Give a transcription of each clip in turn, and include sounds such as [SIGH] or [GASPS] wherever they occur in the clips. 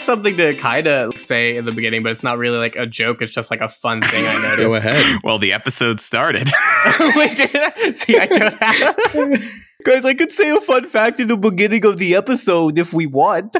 I have something to kind of say in the beginning, but it's not really like a joke. It's just like a fun thing I [LAUGHS] noticed. Go ahead. Well, the episode started. [LAUGHS] Wait, did I- See, I don't have. [LAUGHS] Guys, I could say a fun fact in the beginning of the episode if we want.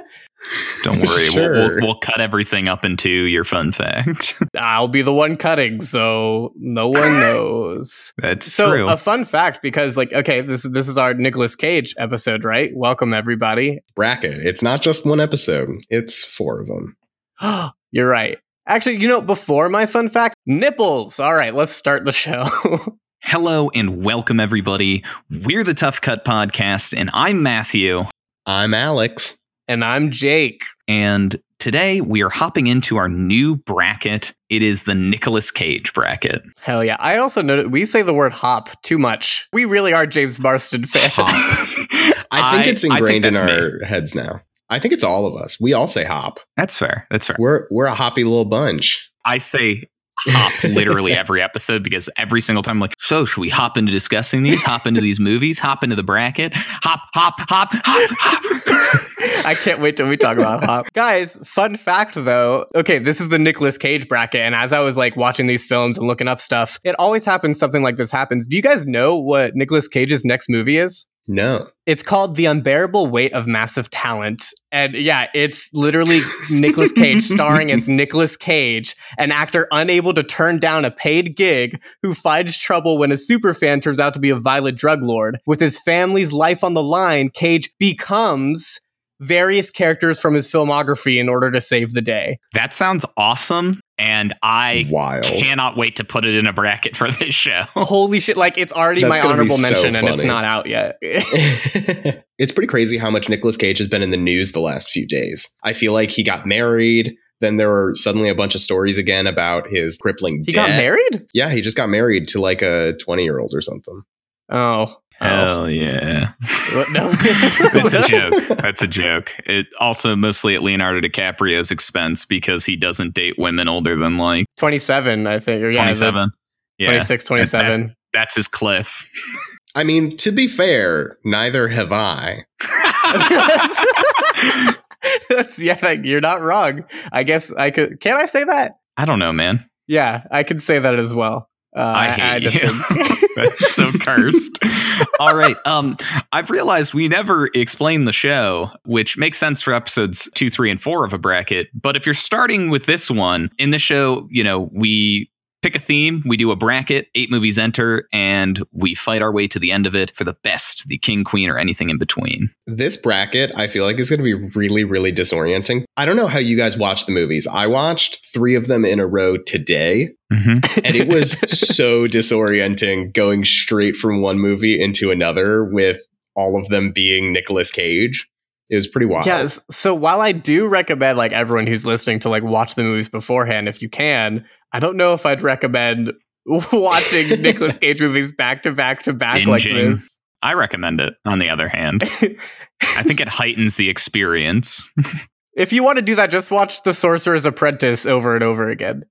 Don't worry. We'll, we'll, we'll cut everything up into your fun fact. [LAUGHS] I'll be the one cutting, so no one knows. [LAUGHS] That's so true. a fun fact because like okay this this is our Nicolas Cage episode right welcome everybody Bracket. It's not just one episode, it's four of them. [GASPS] you're right actually you know before my fun fact nipples all right let's start the show [LAUGHS] Hello and welcome, everybody. We're the Tough Cut Podcast, and I'm Matthew. I'm Alex. And I'm Jake And today we are hopping into our new bracket. It is the Nicolas Cage bracket. hell yeah I also noted we say the word hop too much we really are James Marsden fans [LAUGHS] I think it's ingrained in that's me. our heads now. I think it's all of us. We all say hop. That's fair. That's fair. We're we're a hoppy little bunch. I say hop [LAUGHS] literally every episode because every single time I'm like, so should we hop into discussing these? Hop into these movies? Hop into the bracket? Hop, hop, hop, hop, hop. [LAUGHS] I can't wait till we talk about [LAUGHS] Hop. Guys, fun fact though. Okay, this is the Nicolas Cage bracket. And as I was like watching these films and looking up stuff, it always happens something like this happens. Do you guys know what Nicolas Cage's next movie is? No. It's called The Unbearable Weight of Massive Talent. And yeah, it's literally Nicolas Cage starring as [LAUGHS] Nicolas Cage, an actor unable to turn down a paid gig who finds trouble when a superfan turns out to be a violent drug lord. With his family's life on the line, Cage becomes various characters from his filmography in order to save the day. That sounds awesome. And I Wild. cannot wait to put it in a bracket for this show. [LAUGHS] Holy shit, like it's already That's my gonna honorable so mention and it's not out yet. [LAUGHS] [LAUGHS] it's pretty crazy how much Nicolas Cage has been in the news the last few days. I feel like he got married. Then there were suddenly a bunch of stories again about his crippling he debt. got married? Yeah, he just got married to like a 20 year old or something. Oh. Oh. Hell yeah. What? No. [LAUGHS] That's a joke. That's a joke. It also mostly at Leonardo DiCaprio's expense because he doesn't date women older than like 27, I think. Or yeah, 27. Yeah. 26, 27. That's his cliff. I mean, to be fair, neither have I. [LAUGHS] That's yeah, like, you're not wrong. I guess I could. Can I say that? I don't know, man. Yeah, I could say that as well. Uh, I hate you. [LAUGHS] [LAUGHS] That's so cursed. All right. Um, I've realized we never explained the show, which makes sense for episodes two, three, and four of a bracket. But if you're starting with this one, in the show, you know, we pick a theme, we do a bracket, eight movies enter, and we fight our way to the end of it for the best, the king, queen, or anything in between. This bracket, I feel like, is going to be really, really disorienting. I don't know how you guys watch the movies. I watched three of them in a row today, Mm-hmm. [LAUGHS] and it was so disorienting going straight from one movie into another with all of them being Nicolas Cage. It was pretty wild. Yes. So while I do recommend like everyone who's listening to like watch the movies beforehand if you can, I don't know if I'd recommend [LAUGHS] watching [LAUGHS] Nicolas Cage movies back to back to back like Binging. this. I recommend it, on the other hand. [LAUGHS] I think it heightens the experience. If you want to do that, just watch The Sorcerer's Apprentice over and over again.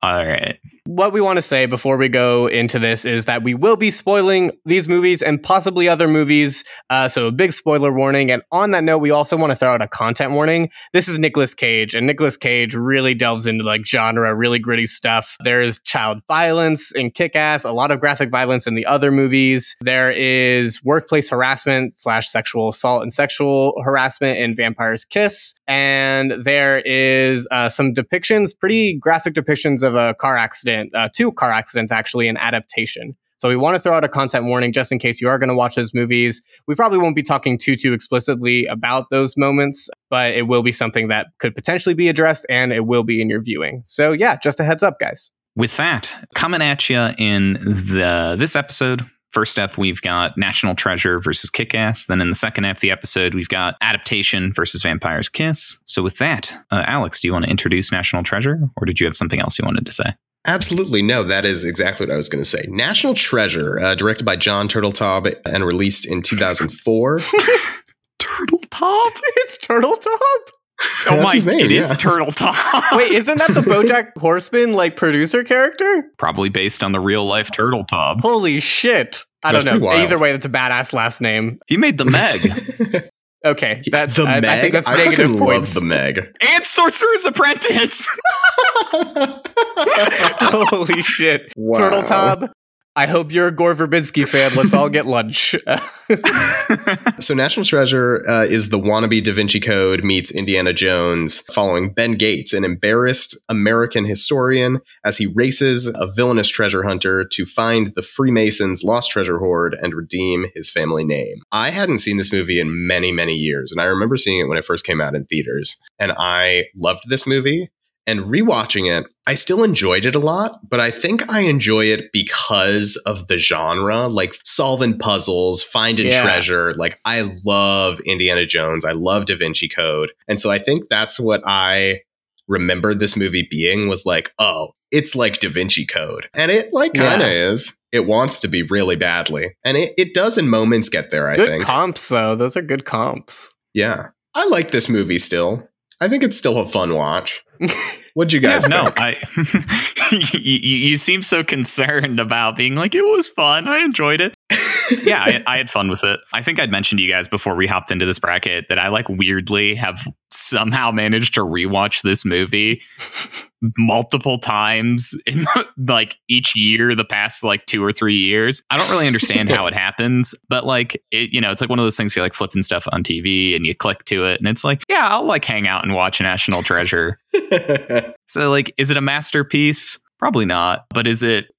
All right. What we want to say before we go into this is that we will be spoiling these movies and possibly other movies. Uh, so a big spoiler warning. And on that note, we also want to throw out a content warning. This is Nicolas Cage, and Nicolas Cage really delves into like genre, really gritty stuff. There is child violence in Kick Ass, a lot of graphic violence in the other movies. There is workplace harassment slash sexual assault and sexual harassment in Vampire's Kiss. And there is uh, some depictions, pretty graphic depictions of a car accident, uh, two car accidents actually, in adaptation. So we want to throw out a content warning just in case you are going to watch those movies. We probably won't be talking too too explicitly about those moments, but it will be something that could potentially be addressed and it will be in your viewing. So yeah, just a heads up, guys. With that, coming at you in the this episode. First up, we've got National Treasure versus Kick Ass. Then in the second half of the episode, we've got Adaptation versus Vampire's Kiss. So with that, uh, Alex, do you want to introduce National Treasure, or did you have something else you wanted to say? Absolutely. No, that is exactly what I was going to say. National Treasure, uh, directed by John Turteltaub and released in 2004. [LAUGHS] Turtle Top. [LAUGHS] it's Turtle Top. Oh That's my! his name, it is yeah. Turtle Top. [LAUGHS] Wait, isn't that the BoJack Horseman like producer character? probably based on the real life Turtle Top. Holy shit! I That's don't know. Either way, that's a badass last name. He made the Meg. Okay, that's the I, Meg. I think that's I negative fucking points. love the Meg. And Sorcerer's Apprentice. [LAUGHS] [LAUGHS] Holy shit, Wow. Turtle Tom. I hope you're a Gore Verbinski fan. Let's all get lunch. So, National Treasure uh, is the wannabe Da Vinci Code meets Indiana Jones, following Ben Gates, an embarrassed American historian, as he races a villainous treasure hunter to find the Freemasons' lost treasure hoard and redeem his family name. I hadn't seen this movie in many, many years, and I remember seeing it when it first came out in theaters. And I loved this movie. And rewatching it, I still enjoyed it a lot, but I think I enjoy it because of the genre, like solving puzzles, finding Yeah. treasure. Like I love Indiana Jones, I love Da Vinci Code. And so I think that's what I remember this movie being was like, oh, it's like Da Vinci Code. And it like kind of is. It wants to be really badly. And it, it does in moments get there, I good think. comps, though. Those are good comps. yeah. I like this movie still. I think it's still a fun watch. What'd you guys no, think? I. [LAUGHS] you, you seem so concerned about being like it was fun. I enjoyed it. [LAUGHS] [LAUGHS] yeah, I, I had fun with it. I think I'd mentioned to you guys before we hopped into this bracket that I like weirdly have somehow managed to rewatch this movie multiple times [LAUGHS] in like each year the past like two or three years. I don't really understand how it [LAUGHS] happens, but like it, you know, it's like one of those things you're like flipping stuff on TV and you click to it and it's like, yeah, I'll like hang out and watch National Treasure. So, like, is it a masterpiece? Probably not. But is it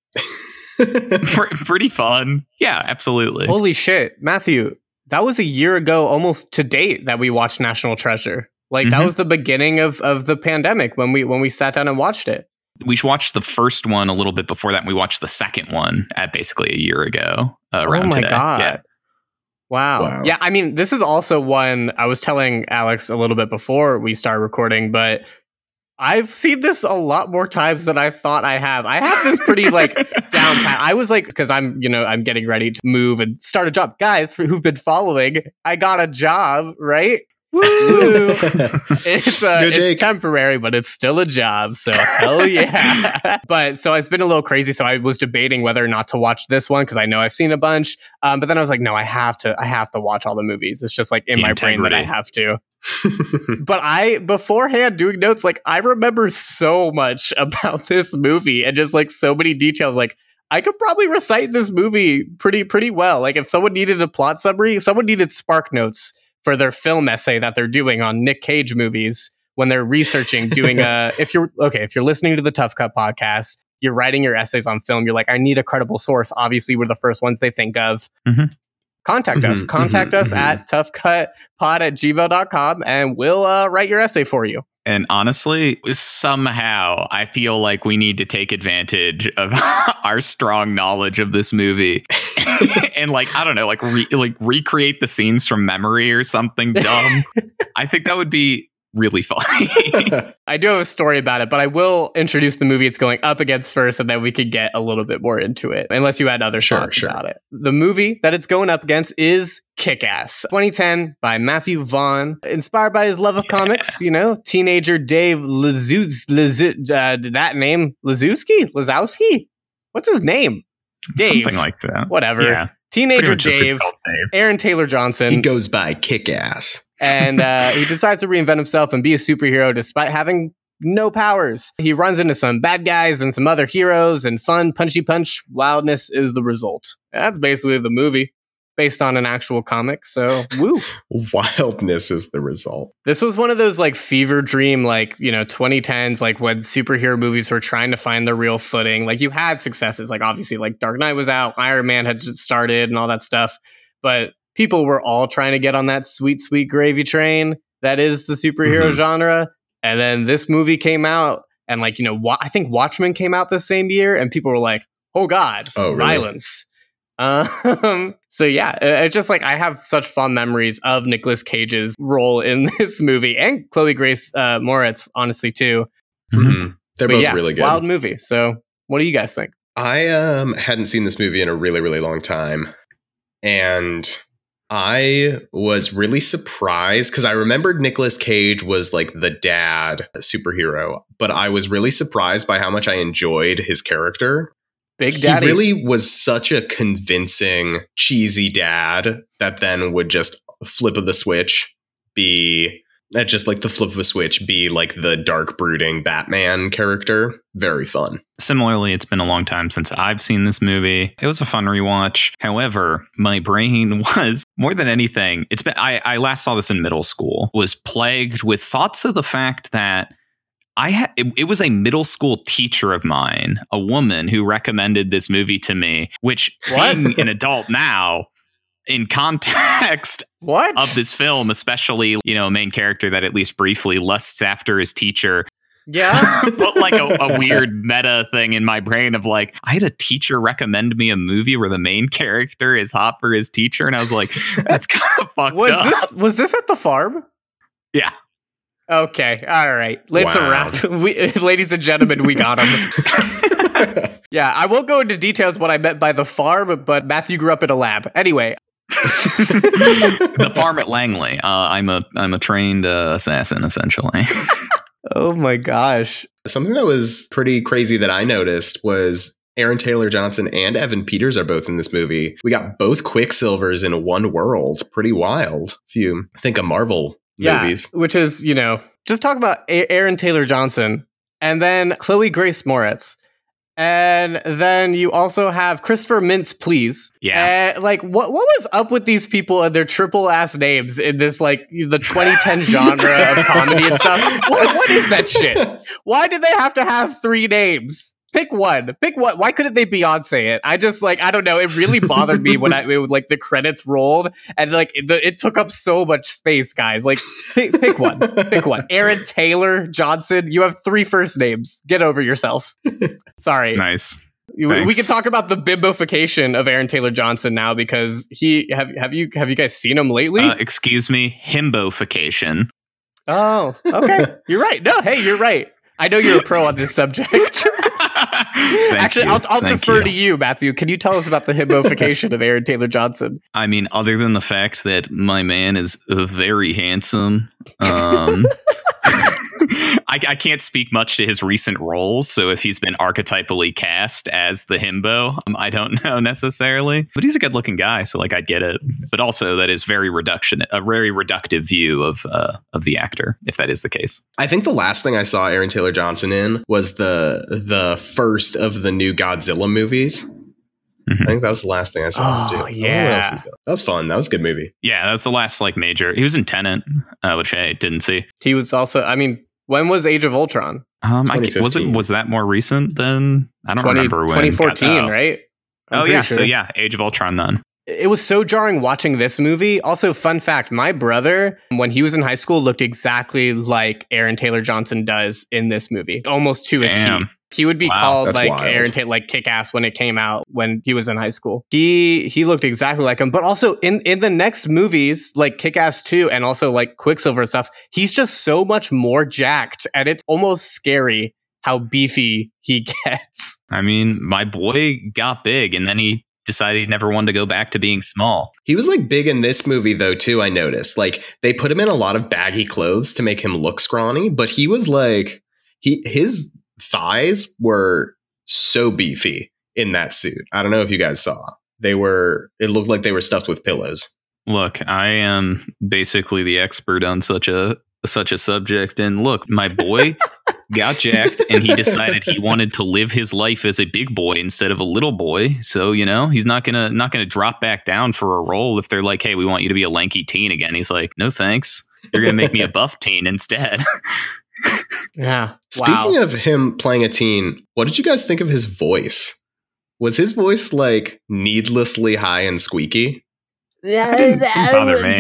[LAUGHS] pretty fun? Yeah, absolutely. Holy shit, Matthew! That was a year ago, almost to date, that we watched National Treasure. Like that Mhm. was the beginning of of the pandemic when we when we sat down and watched it. we watched the first one a little bit before that. And we watched the second one at basically a year ago. Uh, around oh my today. god! Yeah. Wow. Wow. Yeah, I mean, this is also one I was telling Alex a little bit before we started recording, but I've seen this a lot more times than I thought I have. I have this pretty like [LAUGHS] down pat. I was like, because I'm, you know, I'm getting ready to move and start a job. Guys who've been following, I got a job, right? Woo! [LAUGHS] it's uh, it's temporary, but it's still a job. So hell [LAUGHS] yeah! but so it's been a little crazy. So I was debating whether or not to watch this one because I know I've seen a bunch. Um, but then I was like, no, I have to. I have to watch all the movies. It's just like in my brain that I have to. [LAUGHS] But I beforehand doing notes, like I remember so much about this movie and just like so many details. Like I could probably recite this movie pretty pretty well. Like if someone needed a plot summary, someone needed spark notes for their film essay that they're doing on Nick Cage movies when they're researching doing a [LAUGHS] if you're okay, if you're listening to the Tough Cut podcast, you're writing your essays on film, you're like, I need a credible source. Obviously, we're the first ones they think of. Mhm. Contact us. Mhm, Contact mhm, us mhm. at toughcutpod at gmail.com and we'll uh, write your essay for you. And honestly, somehow I feel like we need to take advantage of [LAUGHS] our strong knowledge of this movie [LAUGHS] and like I don't know, like re- like recreate the scenes from memory or something dumb. [LAUGHS] I think that would be really funny. [LAUGHS] [LAUGHS] I do have a story about it, but I will introduce the movie it's going up against first, and then we could get a little bit more into it, unless you had other Sure, thoughts sure. about it. The movie that it's going up against is Kick Ass, 2010 by Matthew Vaughn, inspired by his love of comics. You know, teenager Dave Lazuz, Lazuz, uh, that name Lazowski, Lazowski. What's his name? Dave. something like that. Whatever. Yeah. Teenager Dave, Dave. Aaron Taylor Johnson. he goes by kick ass. And uh, he decides to reinvent himself and be a superhero despite having no powers. He runs into some bad guys and some other heroes, and fun, punchy punch wildness is the result. That's basically the movie based on an actual comic. So, [LAUGHS] woo. Wildness is the result. This was one of those like fever dream, like, you know, 2010s, like when superhero movies were trying to find their real footing. Like, you had successes, like, obviously, like Dark Knight was out, Iron Man had just started, and all that stuff. But people were all trying to get on that sweet, sweet gravy train that is the superhero Mhm. genre. And then this movie came out, and like, you know, Wa- I think Watchmen came out the same year, and people were like, oh God, Oh, really? violence. [LAUGHS] Um, so yeah, it's just like I have such fond memories of Nicolas Cage's role in [LAUGHS] this movie and Chloe Grace uh, Moretz, honestly too. Mhm. They're But both yeah, really good. Wild movie. So what do you guys think? I um hadn't seen this movie in a really really long time, and I was really surprised because I remembered Nicolas Cage was like the dad superhero, but I was really surprised by how much I enjoyed his character. Big Daddy. He really was such a convincing cheesy dad that then would just flip of the switch be that just like the flip of a switch be like the dark brooding Batman character. Very fun. Similarly, it's been a long time since I've seen this movie. It was a fun rewatch. However, my brain [LAUGHS] was more than anything. It's been I, I last saw this in middle school. Was plagued with thoughts of the fact that I had it, it was a middle school teacher of mine, a woman who recommended this movie to me. Which, What? being an adult now, in context [LAUGHS] What? of this film, especially you know a main character that at least briefly lusts after his teacher, yeah. [LAUGHS] put like a, [LAUGHS] a weird meta thing in my brain of like I had a teacher recommend me a movie where the main character is hot for his teacher, and I was like, that's kind of fucked Was up. this was this at the farm? Yeah. Okay. All right. Let's Wow. wrap. We, ladies and gentlemen, we got him. yeah, I won't go into details what I meant by the farm, but Matthew grew up in a lab. Anyway, [LAUGHS] the farm at Langley. Uh, I'm a I'm a trained uh, assassin essentially. [LAUGHS] oh my gosh. Something that was pretty crazy that I noticed was Aaron Taylor Johnson and Evan Peters are both in this movie. We got both Quicksilvers in one world. Pretty wild. If you think of Marvel Yeah, movies. which is you know just talk about A- Aaron Taylor Johnson and then Chloe Grace Moretz. And then you also have Christopher Mintz-Plasse. Yeah. Uh, like, what what was up with these people and their triple ass names in this like the 2010 [LAUGHS] genre of comedy and stuff? What, what is that shit? [LAUGHS] Why did they have to have three names? Pick one. Pick one. Why couldn't they Beyonce it? I just like I don't know. It really bothered me when I [LAUGHS] it, like the credits rolled and like it, it took up so much space, guys. Like pick, pick one. Pick one. [LAUGHS] Aaron Taylor Johnson. You have three first names. Get over yourself. Sorry. nice. We, we can talk about the bimbofication of Aaron Taylor Johnson now because he have have you have you guys seen him lately? Uh, excuse me, himbofication. oh, okay. [LAUGHS] You're right. No, hey, you're right. I know you're a pro on this subject. Actually, you. I'll, I'll defer you. to you, Matthew. Can you tell us about the himbofication of Aaron Taylor Johnson? I mean, other than the fact that my man is very handsome, um, [LAUGHS] I, I can't speak much to his recent roles. So if he's been archetypally cast as the himbo, um, I don't [LAUGHS] know necessarily. But he's a good-looking guy, so like I get it. But also, that is very reduction, a very reductive view of uh, of the actor, if that is the case. I think the last thing I saw Aaron Taylor Johnson in was the the first of the new Godzilla movies. Mhm. I think that was the last thing I saw him Oh, do. Don't know what yeah. else he's. That was fun. That was a good movie. Yeah, that was the last like major. He was in Tenet, uh, which I didn't see. He was also. I mean, when was Age of Ultron? Um, I, was it was that more recent than I don't 20 remember when 2014, oh. right? I'm oh yeah, sure. so yeah, Age of Ultron then. It was so jarring watching this movie. Also, fun fact my brother, when he was in high school, looked exactly like Aaron Taylor Johnson does in this movie, almost to a T. Damn. He would be Wow, called like wild. Aaron Taylor, like kick ass when it came out when he was in high school. He he looked exactly like him, but also in in the next movies, like Kick Ass 2 and also like Quicksilver stuff, he's just so much more jacked, and it's almost scary how beefy he [LAUGHS] gets. I mean, my boy got big and then he decided he never wanted to go back to being small. He was like big in this movie though too. I noticed like they put him in a lot of baggy clothes to make him look scrawny, but he was like he his thighs were so beefy in that suit. I don't know if you guys saw. They were. It looked like they were stuffed with pillows. Look, I am basically the expert on such a such a subject and look, my boy [LAUGHS] got jacked and he decided he wanted to live his life as a big boy instead of a little boy. So, you know, he's not going to not going to drop back down for a role if they're like, "Hey, we want you to be a lanky teen again." He's like, "No, thanks. You're going to make me a [LAUGHS] buff teen instead." Yeah. Speaking of him playing a teen, what did you guys think of his voice? Was his voice like needlessly high and squeaky? didn't bother me.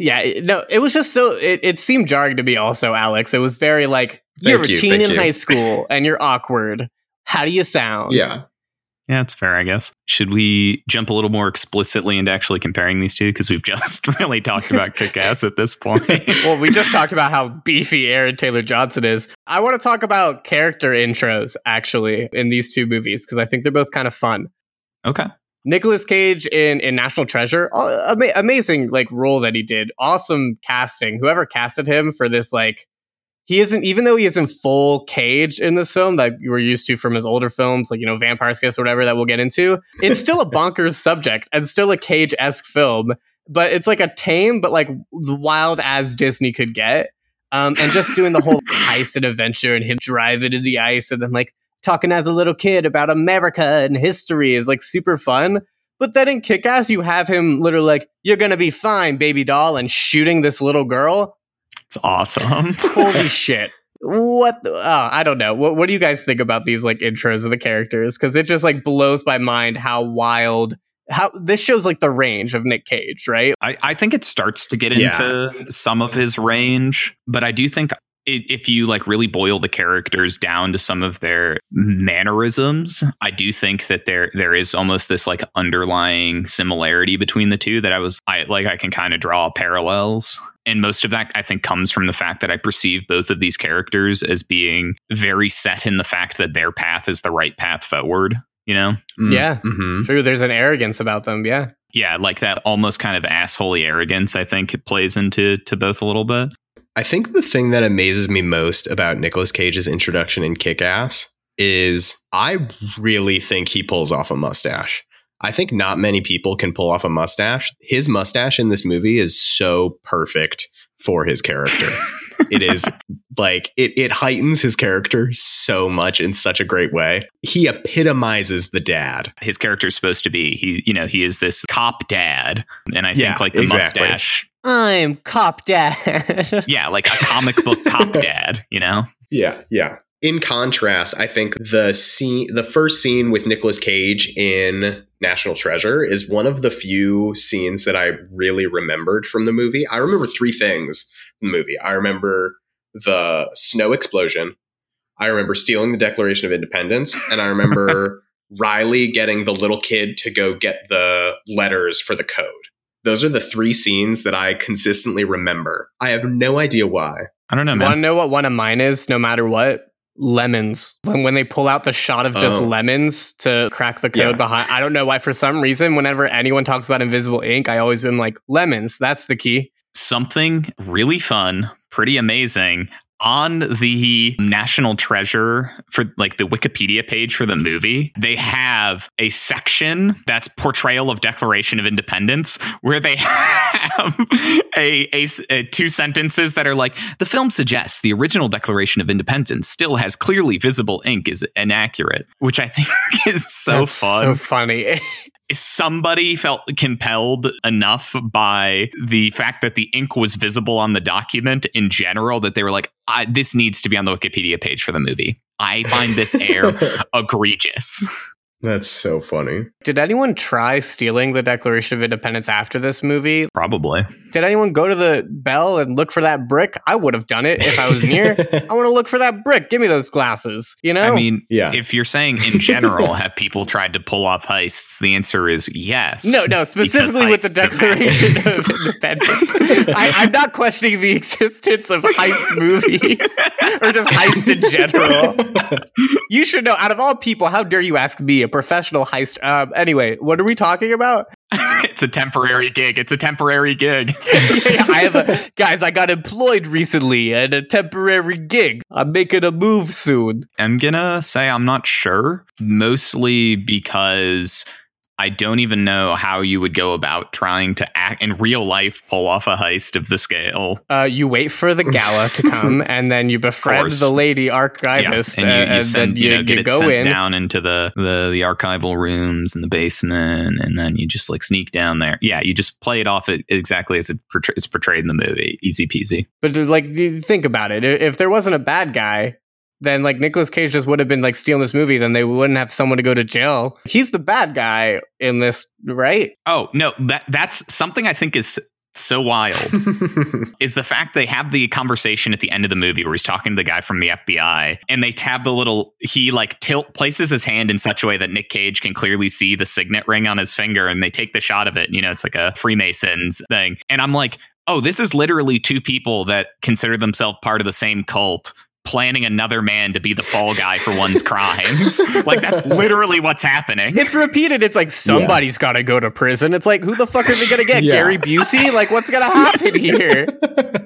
Yeah, it- no, it was just so it, it seemed jarring to me also, Alex. It was very like you're Thank a you, teen in you. high school and you're awkward. How do you sound? Yeah. Yeah, it's fair, I guess. Should we jump a little more explicitly into actually comparing these two? Because we've [LAUGHS] just really talked about [LAUGHS] kick ass at this point. well, we just talked about how beefy Aaron Taylor Johnson is. I want to talk about character intros actually in these two movies because I think they're both kind of fun. okay. Nicolas Cage in in National Treasure, ama- amazing like role that he did. Awesome casting. Whoever casted him for this like he isn't even though he isn't full cage in this film that you were used to from his older films like you know Vampire's Kiss or whatever that we'll get into. It's still a [LAUGHS] bonkers subject and still a cage esque film. but it's like a tame, but like wild as Disney could get. Um, and just doing the whole [LAUGHS] heist and adventure and him driving in the ice and then like talking as a little kid about America and history is like super fun. But then in Kick Ass, you have him literally like, you're gonna be fine, baby doll, and shooting this little girl. It's awesome. [LAUGHS] Holy shit. What the, oh, I don't know. What what do you guys think about these like intros of the characters? Because it just like blows my mind how wild how this shows like the range of Nick Cage, right? I, I think it starts to get into some of his range, but I do think i if you like really boil the characters down to some of their mannerisms, I do think that there there is almost this like underlying similarity between the two that I was I like I can kind of draw parallels. And most of that I think comes from the fact that I perceive both of these characters as being very set in the fact that their path is the right path forward, you know? Yeah. hmm True, there's an arrogance about them. Yeah. yeah, like that almost kind of assholey arrogance. I think it plays into to both a little bit. I think the thing that amazes me most about Nicolas Cage's introduction in Kick Ass is I really think he pulls off a mustache. I think not many people can pull off a mustache. His mustache in this movie is so perfect for his character. [LAUGHS] it is like it it heightens his character so much in such a great way. He epitomizes the dad. His character is supposed to be he, you know, he is this cop dad, and I Yeah, think like the exactly. mustache, I'm cop dad. [LAUGHS] yeah, like a comic book cop [LAUGHS] dad, you know. Yeah, yeah. In contrast, I think the scene, the first scene with Nicolas Cage in National Treasure is one of the few scenes that I really remembered from the movie. I remember three things from the movie. I remember the snow explosion. I remember stealing the Declaration of Independence, and I remember [LAUGHS] Riley getting the little kid to go get the letters for the code. Those are the three scenes that I consistently remember. I have no idea why. I don't know, Want to know what one of mine is? No matter what, lemons. When when they pull out the shot of just Oh. lemons to crack the code Yeah. behind. I don't know why. For some reason, whenever anyone talks about invisible ink, I always been like lemons. That's the key. Something really fun, pretty amazing. On the National Treasure for like the Wikipedia page for the movie, they have a section that's portrayal of Declaration of Independence where they [LAUGHS] have a uh, two sentences that are like the film suggests the original Declaration of Independence still has clearly visible ink is inaccurate, which I think [LAUGHS] is so That's fun So funny. [LAUGHS] somebody felt compelled enough by the fact that the ink was visible on the document in general that they were like, I, this needs to be on the Wikipedia page for the movie. I find this [LAUGHS] air egregious. That's so funny. Did anyone try stealing the Declaration of Independence after this movie? Probably. Did anyone go to the bell and look for that brick? I would have done it if I was near. [LAUGHS] I want to look for that brick. Give me those glasses. You know? I mean, yeah. if you're saying in general, [LAUGHS] have people tried to pull off heists? The answer is yes. No, no, specifically with the Declaration of Independence. I, I'm not questioning the existence of heist movies or just heist in general. [LAUGHS] You should know, out of all people, how dare you ask me, a professional heist? Um, anyway, what are we talking about? [LAUGHS] it's a temporary gig. It's a temporary gig. [LAUGHS] I have a guys. I got employed recently at a temporary gig. I'm making a move soon. I'm gonna say I'm not sure, mostly because I don't even know how you would go about trying to act in real life pull off a heist of the scale. Uh, you wait for the gala to [LAUGHS] come, and then you befriend the lady archivist, and you, uh, you and send then you, you, know get you it go sent in. down into the, the the archival rooms in the basement, and then you just like sneak down there. Yeah, you just play it off exactly as it portray- is portrayed in the movie. Easy peasy. But like, think about it. If there wasn't a bad guy, then like Nicolas Cage just would have been like stealing this movie. Then they wouldn't have someone to go to jail. He's the bad guy in this, right? Oh no, that that's something I think is so wild. [LAUGHS] is the fact they have the conversation at the end of the movie where he's talking to the guy from the FBI and they tab the little he like tilt places his hand in such a way that Nick Cage can clearly see the signet ring on his finger and they take the shot of it. You know, it's like a Freemasons thing. And I'm like, oh, this is literally two people that consider themselves part of the same cult. Planning another man to be the fall guy for one's [LAUGHS] crimes. Like, that's literally what's happening. It's repeated. It's like somebody's got to go to prison. It's like who the fuck are they gonna get? Yeah. Gary Busey? Like what's gonna happen here?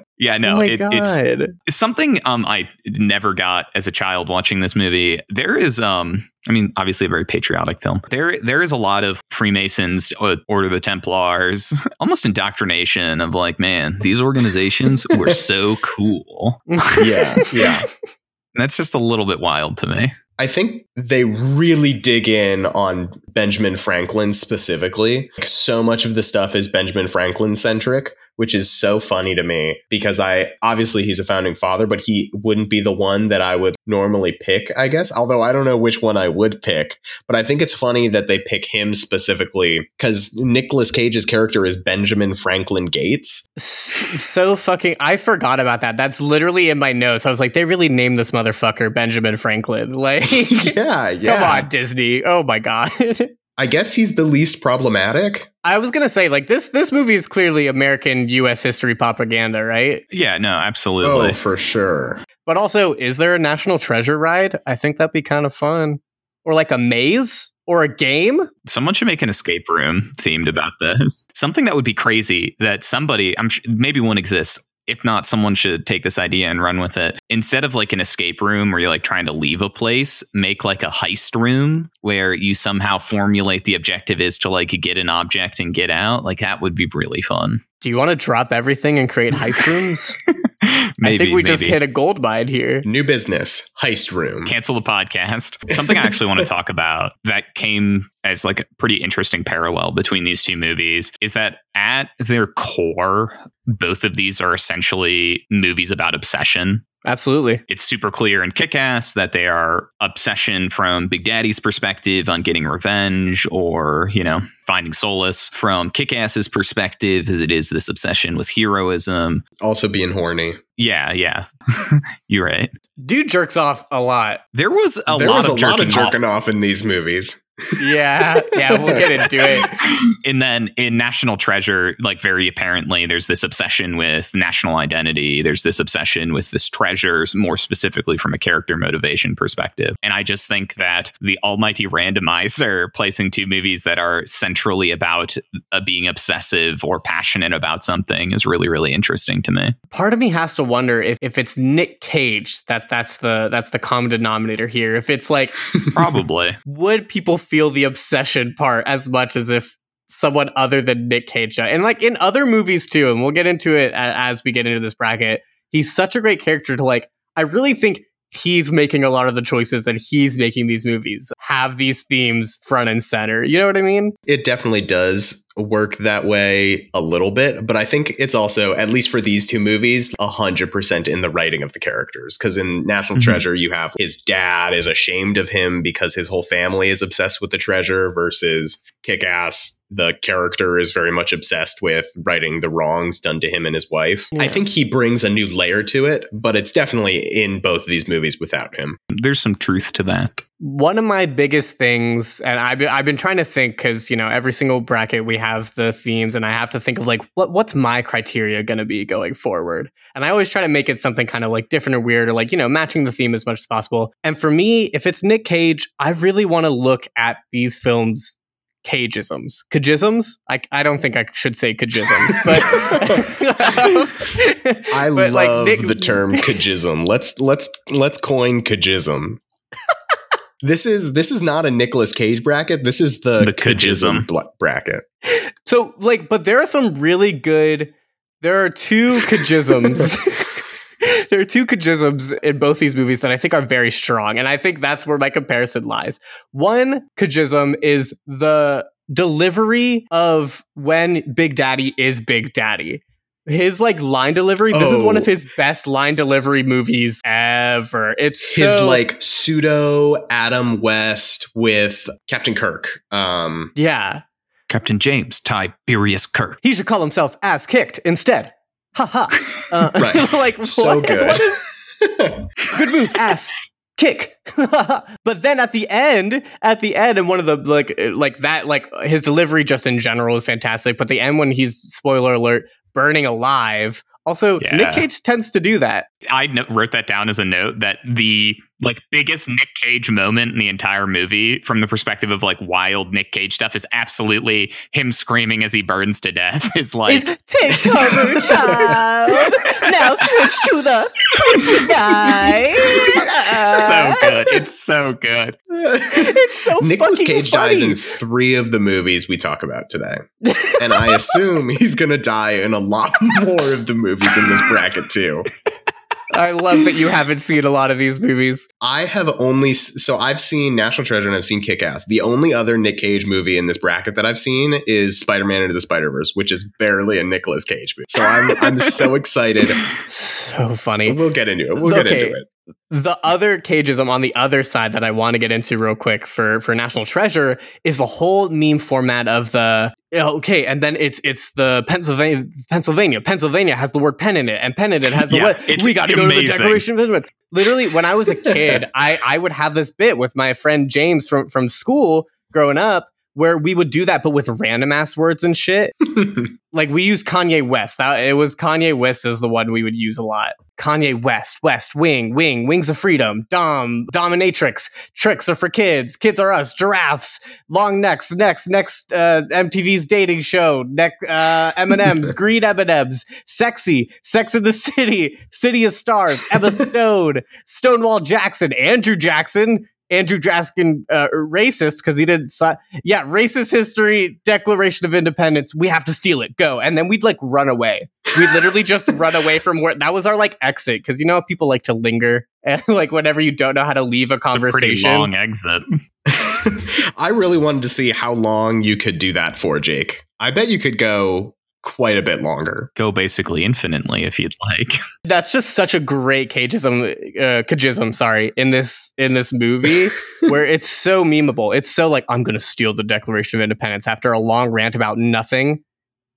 [LAUGHS] Yeah, no, oh it, god. it's something um I never got as a child watching this movie. There is um I mean obviously a very patriotic film. There there is a lot of Freemasons, uh, Order of the Templars, [LAUGHS] almost indoctrination of like, man, these organizations were [LAUGHS] so cool. [LAUGHS] Yeah, yeah. And that's just a little bit wild to me. I think they really dig in on Benjamin Franklin specifically. Like, so much of the stuff is Benjamin Franklin centric, which is so funny to me because I obviously he's a founding father, but he wouldn't be the one that I would normally pick, I guess. Although I don't know which one I would pick, but I think it's funny that they pick him specifically because Nicolas Cage's character is Benjamin Franklin Gates. So fucking I forgot about that. That's literally in my notes. I was like, they really named this motherfucker Benjamin Franklin. [LAUGHS] Like yeah, yeah. [LAUGHS] come on, Disney. Oh my god. [LAUGHS] I guess he's the least problematic. I was gonna say, like, this this movie is clearly American US history propaganda, right? Yeah, no, oh, absolutely. Oh, for sure. But also, is there a national treasure ride? I think that'd be kind of fun. Or like a maze or a game? Someone should make an escape room themed about this. Something that would be crazy that somebody, I'm sh- maybe one exists. If not, someone should take this idea and run with it. Instead of like an escape room where you're like trying to leave a place, make like a heist room where you somehow formulate the objective is to like get an object and get out. Like that would be really fun. Do you want to drop everything and create heist rooms? maybe, [LAUGHS] I think we just hit a gold mine here. New business, heist room. cancel the podcast. Something I actually want to [LAUGHS] talk about that came as like a pretty interesting parallel between these two movies is that at their core, both of these are essentially movies about obsession. Absolutely. It's super clear in Kick Ass that they are obsession from Big Daddy's perspective on getting revenge or, you know, finding solace. From Kick Ass's perspective, as it is this obsession with heroism. Also being horny. Yeah, yeah. [LAUGHS] You're right. Dude jerks off a lot. There was a there lot was of a lot of jerking off. jerking off in these movies. Yeah, yeah, we'll get into it. [LAUGHS] and then in National Treasure, like very apparently, there's this obsession with national identity. There's this obsession with this treasure, more specifically from a character motivation perspective. And I just think that the almighty randomizer [LAUGHS] placing two movies that are centrally about uh, being obsessive or passionate about something is really, really interesting to me. Part of me has to wonder if, if it's Nick Cage that that's the that's the common denominator here. If it's like, Probably. [LAUGHS] would people feel the obsession part as much as if someone other than Nick Cage? And like in other movies too, and we'll get into it as we get into this bracket. He's such a great character to like. I really think he's making a lot of the choices that he's making these movies have these themes front and center. You know what I mean? It definitely does work that way a little bit, but I think it's also, at least for these two movies, a 100% in the writing of the characters. Because in National Mhm. Treasure, you have his dad is ashamed of him because his whole family is obsessed with the treasure, versus Kick Ass, the character is very much obsessed with righting the wrongs done to him and his wife. I think he brings a new layer to it, but it's definitely in both of these movies without him. There's some truth to that. One of my biggest things, and I've been, I've been trying to think because you know every single bracket we have the themes, and I have to think of like what what's my criteria going to be going forward, and I always try to make it something kind of like different or weird or like you know matching the theme as much as possible. And for me, if it's Nick Cage, I really want to look at these films. Cageisms, cagisms. I, I don't think I should say cagisms, but [LAUGHS] I [LAUGHS] but, like, love Nick- the term [LAUGHS] cagism. Let's let's let's coin cagism. this is this is not a Nicolas Cage bracket. This is the, The cagism. bla- bracket. So, like, but there are some really good. There are two cagisms. [LAUGHS] there are two cagisms in both these movies that I think are very strong, and I think that's where my comparison lies. One cagism is the delivery of when Big Daddy is Big Daddy. His like line delivery. This is one of Oh. his best line delivery movies ever. It's His so- like pseudo Adam West with Captain Kirk. Um, yeah. Captain James Tiberius Kirk. He should call himself ass kicked instead. Ha ha. [LAUGHS] Uh, Right. [LAUGHS] like so what- good. what is- [LAUGHS] good move, ass kick. but then at the end, at the end, and one of the like, uh, like that, like his delivery just in general is fantastic. But the end when he's spoiler alert burning alive. Also, Yeah. Nick Cage tends to do that. I wrote that down as a note that the like biggest Nick Cage moment in the entire movie, from the perspective of like wild Nick Cage stuff, is absolutely him screaming as he burns to death. [LAUGHS] Is like Is take cover, child. now switch to the kryptonite. [LAUGHS] so good. It's so good. It's so Nicolas Cage funny. dies in three of the movies we talk about today. and I assume he's going to die in a lot [LAUGHS] more of the movies in this bracket, too. I love that you haven't seen a lot of these movies. I have only, so I've seen National Treasure and I've seen Kick Ass. The only other Nick Cage movie in this bracket that I've seen is Spider Man Into the Spider Verse, which is barely a Nicolas Cage movie. So I'm, I'm so [LAUGHS] excited. So funny. We'll get into it. We'll get into it. the other cageism on the other side that I want to get into real quick for for National Treasure is the whole meme format of the okay, and then it's it's the Pennsylvania Pennsylvania Pennsylvania has the word pen in it, and pen in it has the Yeah, word. We got to go to the. Declaration of Independence. Literally, when I was a [LAUGHS] kid, I I would have this bit with my friend James from from school growing up. Where we would do that, but with random ass words and shit. [LAUGHS] like we use Kanye West. That it was Kanye West is the one we would use a lot. Kanye West, West, Wing, Wing, Wings of Freedom, Dom, Dominatrix, Tricks are for kids, Kids are us, Giraffes, Long Necks, Next, Next, uh, MTV's dating show, Neck, uh, M&M's, [LAUGHS] Green M&M's, Sexy, Sex in the City, City of Stars, Emma [LAUGHS] Stone, Stonewall Jackson, Andrew Jackson, Andrew Draskin uh, racist because he didn't. Si- yeah, racist history, Declaration of Independence. We have to steal it. Go, and then we'd like run away. We'd literally just [LAUGHS] run away from where that was our like exit because you know how people like to linger [LAUGHS] and like whenever you don't know how to leave a A pretty conversation. long exit. [LAUGHS] I really wanted to see how long you could do that for, Jake. I bet you could go quite a bit longer. Go basically infinitely if you'd like. [LAUGHS] That's just such a great cageism, uh, cageism. Sorry, in this in this movie [LAUGHS] where it's so memeable. It's so like I'm gonna steal the Declaration of Independence after a long rant about nothing.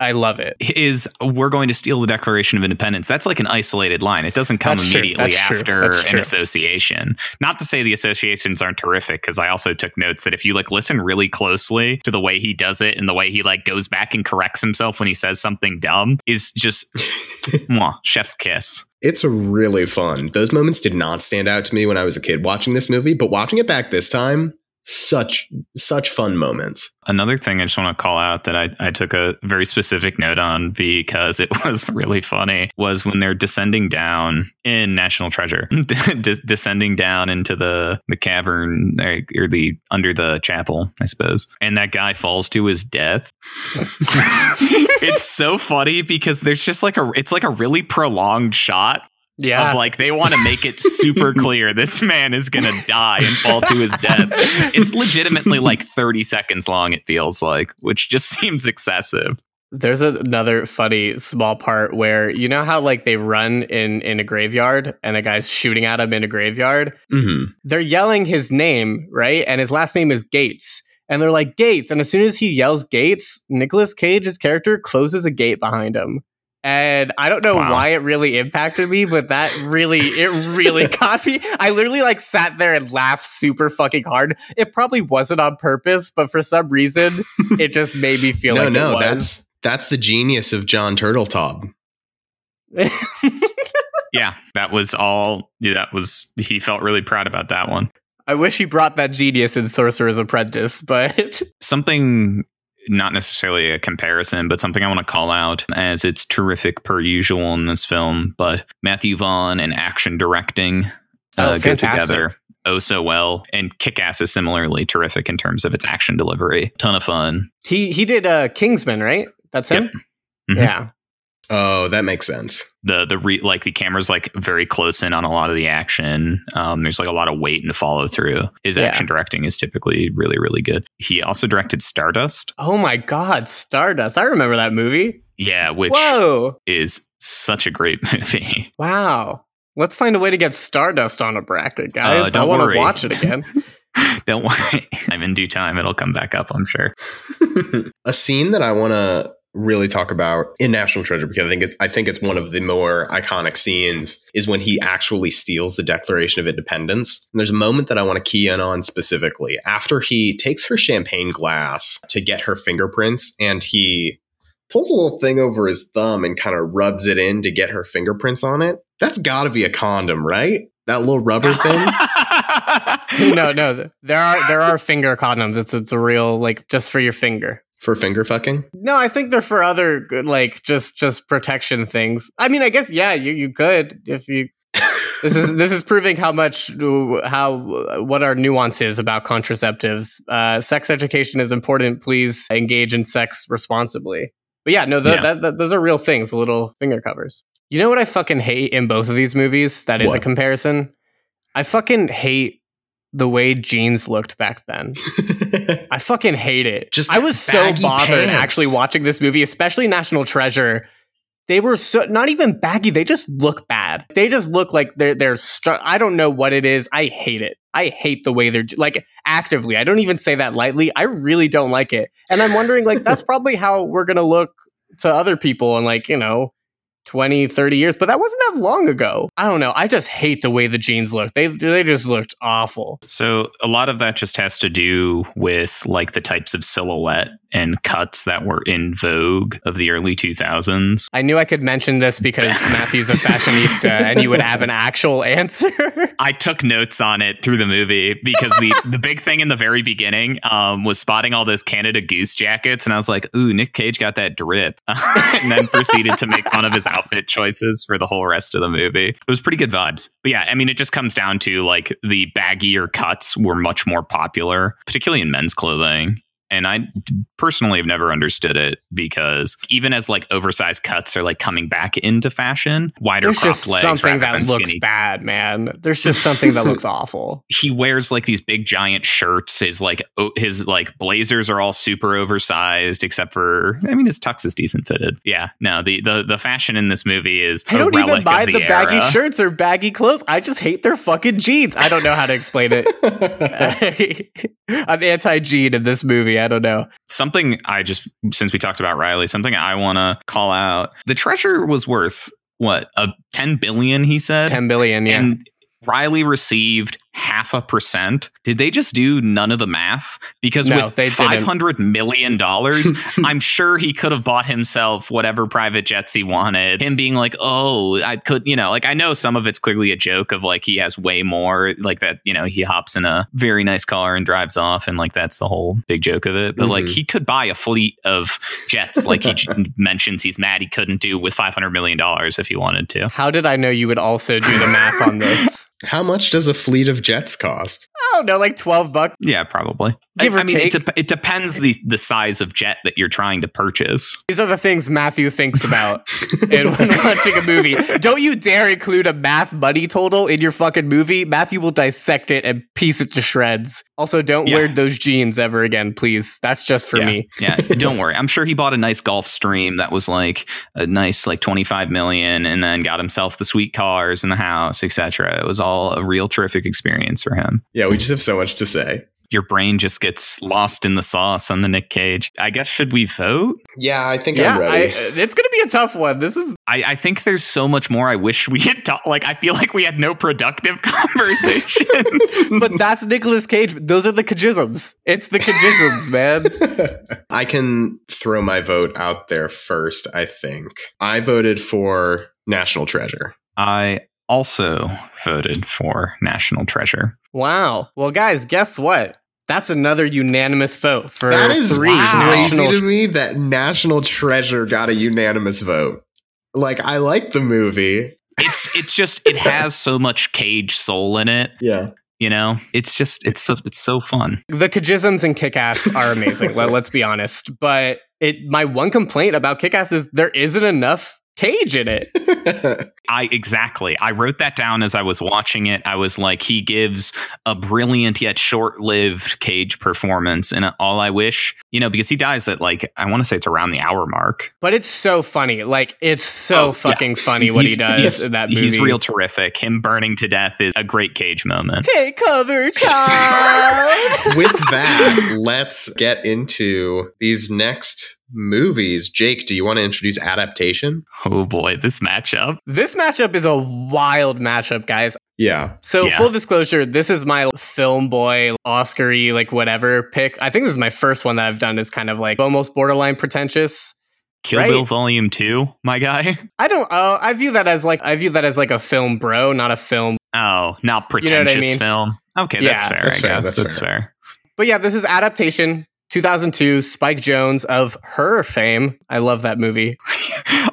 I love it. Is we're going to steal the Declaration of Independence. That's like an isolated line. It doesn't come That's immediately after an association. Not to say the associations aren't terrific, because I also took notes that if you like listen really closely to the way he does it and the way he like goes back and corrects himself when he says something dumb is just [LAUGHS] mwah, chef's kiss. It's really fun. Those moments did not stand out to me when I was a kid watching this movie, but watching it back this time, such such fun moments. Another thing I just want to call out that I, I took a very specific note on because it [LAUGHS] was really funny was when they're descending down in National Treasure, [LAUGHS] Des- descending down into the the cavern or, or the under the chapel, I suppose, and that guy falls to his death. [LAUGHS] it's so funny because there's just like a it's like a really prolonged shot Yeah, of like they want to make it super [LAUGHS] clear this man is gonna die and fall to his death. It's legitimately like 30 seconds long, it feels like, which just [LAUGHS] seems excessive. There's a- another funny small part where you know how like they run in in a graveyard and a guy's shooting at him in a graveyard. hmm They're yelling his name right, and his last name is Gates, and they're like Gates. And as soon as he yells Gates, Nicolas Cage's character closes a gate behind him. And I don't know Wow. why it really impacted me, but that really, it really [LAUGHS] got me. I literally like sat there and laughed super fucking hard. It probably wasn't on purpose, but for some reason, [LAUGHS] it just made me feel no, like no, that's that's the genius of John Turtletop. [LAUGHS] Yeah, that was all. Yeah, that was, he felt really proud about that one. I wish he brought that genius in Sorcerer's Apprentice, but Something, not necessarily a comparison, but something I want to call out as it's terrific per usual in this film, but Matthew Vaughn and action directing Oh, uh, go together oh so well. And Kick Ass is similarly terrific in terms of its action delivery. Ton of fun. he he did uh, Kingsman, right? That's him. Mhm. Yeah. Oh, that makes sense. the the re, like the camera's like very close in on a lot of the action. Um, there's like a lot of weight and follow through. His Yeah. action directing is typically really really good. He also directed Stardust. Oh my God, Stardust! I remember that movie. Yeah, which Whoa! is such a great [LAUGHS] movie. Wow. Let's find a way to get Stardust on a bracket, guys. I Uh, don't want to watch it again. [LAUGHS] Don't worry, [LAUGHS] I'm in due time. It'll come back up. I'm sure. a scene that I want to really talk about in National Treasure because I think it's I think it's one of the more iconic scenes is when he actually steals the Declaration of Independence. And there's a moment that I want to key in on specifically after he takes her champagne glass to get her fingerprints and he pulls a little thing over his thumb and kind of rubs it in to get her fingerprints on it. That's got to be a condom, right? That little rubber thing. [LAUGHS] no, no, there are there are finger condoms. It's it's a real like just for your finger. For finger fucking? No, I think they're for other like just just protection things. I mean, I guess yeah, you you could if you. [LAUGHS] this is this is proving how much how what our nuance is about contraceptives. Uh, sex education is important. Please engage in sex responsibly. But yeah, no, th- Yeah. That, that, those are real things. The little finger covers. You know what I fucking hate in both of these movies? That is a comparison. I fucking hate the way jeans looked back then. [LAUGHS] I fucking hate it. Just I was so bothered pants. actually watching this movie, especially National Treasure. They were so not even baggy. They just look bad. They just look like they're they're. Str- I don't know what it is. I hate it. I hate the way they're like actively. I don't even say that lightly. I really don't like it. And I'm wondering like that's [LAUGHS] probably how we're gonna look to other people and like you know 20 30 years but that wasn't that long ago. I don't know. I just hate the way the jeans look. They they just looked awful. So a lot of that just has to do with like the types of silhouette and cuts that were in vogue of the early 2000s. I knew I could mention this because [LAUGHS] Matthew's a fashionista and you would have an actual answer. I took notes on it through the movie because the the big thing in the very beginning um, was spotting all those Canada Goose jackets, and I was like, "Ooh, Nick Cage got that drip," [LAUGHS] and then proceeded to make fun of his outfit choices for the whole rest of the movie. It was pretty good vibes, but yeah, I mean, it just comes down to like the baggier cuts were much more popular, particularly in men's clothing. And I personally have never understood it because even as like oversized cuts are like coming back into fashion, wider There's cropped just legs something that looks skinny bad, man. There's just something that looks [LAUGHS] awful. he wears like these big giant shirts. His like o- his like blazers are all super oversized, except for I mean his tux is decent fitted. Yeah, no the the the fashion in this movie is I don't a even buy the, the, baggy era. shirts or baggy clothes. I just hate their fucking jeans. I don't know how to explain it. [LAUGHS] [LAUGHS] I'm anti jean in this movie. I don't know. Something I just since we talked about Riley, something I want to call out. The treasure was worth what a ten billion. He said 10 billion, yeah. and Riley received half a percent. Did they just do none of the math? Because No, with five hundred million dollars, [LAUGHS] I'm sure he could have bought himself whatever private jets he wanted. Him being like, "Oh, I could," you know, like I know some of it's clearly a joke of like he has way more, like that. You know, he hops in a very nice car and drives off, and like that's the whole big joke of it. But like Mhm. he could buy a fleet of jets, like he [LAUGHS] mentions he's mad he couldn't do with five hundred million dollars if he wanted to. How did I know you would also do the math on this? How much does a fleet of jets cost? I don't know, like 12 bucks. Yeah, probably. Give I, or I mean, it, take. it depends the the size of jet that you're trying to purchase. These are the things Matthew thinks about [LAUGHS] in when watching a movie. Don't you dare include a math money total in your fucking movie. Matthew will dissect it and piece it to shreds. Also, don't Yeah. wear those jeans ever again, please. That's just for yeah. me. yeah, don't worry. I'm sure he bought a nice Gulfstream that was like a nice like 25 million, and then got himself the sweet cars and the house, etc. It was all a real terrific experience for him. Yeah, we just have so much to say. Your brain just gets lost in the sauce on the Nick Cage. I guess should we vote? Yeah, I think Yeah, I'm I, it's gonna be a tough one. This is I, I think there's so much more I wish we had talked. Like I feel like we had no productive [LAUGHS] conversation. [LAUGHS] but that's Nicolas Cage. Those are the Cagisms. It's the Cagisms, man. [LAUGHS] I can throw my vote out there first, I think. I voted for National Treasure. I also voted for National Treasure. Wow. Well, guys, guess what? That's another unanimous vote for that is three crazy national to me that National Treasure got a unanimous vote. Like, I like the movie. It's it's just it has so much Cage soul in it. Yeah. You know, it's just it's so it's so fun. The Cagisms and Kick-Ass are amazing. let, let's be honest. But it my one complaint about Kick-Ass is there isn't enough Cage in it. [LAUGHS] I exactly. I wrote that down as I was watching it. I was like, he gives a brilliant yet short-lived Cage performance, and all I wish, you know, because he dies at like I want to say it's around the hour mark. But it's so funny. Like it's so Oh, yeah. fucking funny what he does he's- in that movie. He's real terrific. Him burning to death is a great Cage moment. Take cover, [LAUGHS] child. With that, let's get into these next movies. Jake, do you want to introduce adaptation? Oh boy, this matchup. this matchup is a wild matchup, guys. Yeah. So Yeah. full disclosure, this is my film boy, Oscar-y, like whatever pick. I think this is my first one that I've done is kind of like almost borderline pretentious. Kill Right. Bill Volume Two, my guy. [LAUGHS] I don't uh, I view that as like I view that as like a film bro, not a film. Oh, not You know I pretentious mean? film. Okay, Yeah, that's fair. that's I fair, guess that's that's, fair. fair. But yeah, this is adaptation 2002, Spike Jonze of Her fame. I love that movie. [LAUGHS]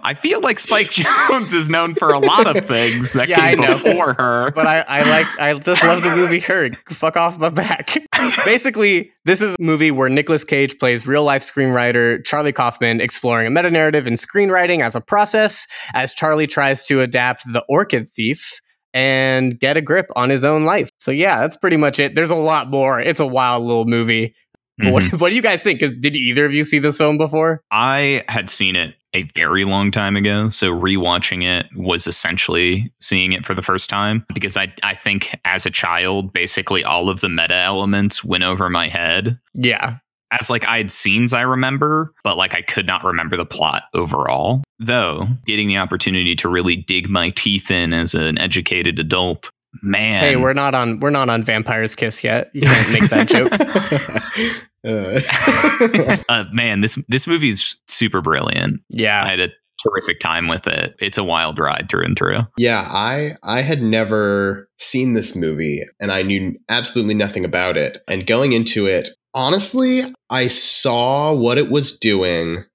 I feel like Spike Jonze is known for a lot of things that Yeah, I know. before her. But I, I like, I just love the movie Her. Fuck off my back. [LAUGHS] Basically, this is a movie where Nicolas Cage plays real life screenwriter Charlie Kaufman, exploring a meta narrative in screenwriting as a process as Charlie tries to adapt The Orchid Thief and get a grip on his own life. So yeah, that's pretty much it. There's a lot more. It's a wild little movie. Mhm. [LAUGHS] what, what do you guys think? 'Cause did either of you see this film before? I had seen it a very long time ago, so rewatching it was essentially seeing it for the first time because I I think as a child, basically all of the meta elements went over my head. Yeah. As like I had scenes I remember, but like I could not remember the plot overall. Though getting the opportunity to really dig my teeth in as an educated adult, man. Hey, we're not on we're not on Vampire's Kiss yet. You can't make that joke. [LAUGHS] Uh, [LAUGHS] uh, man, this this movie's super brilliant. Yeah, I had a terrific time with it. It's a wild ride through and through. yeah, I I had never seen this movie and I knew absolutely nothing about it. And going into it, honestly, I saw what it was doing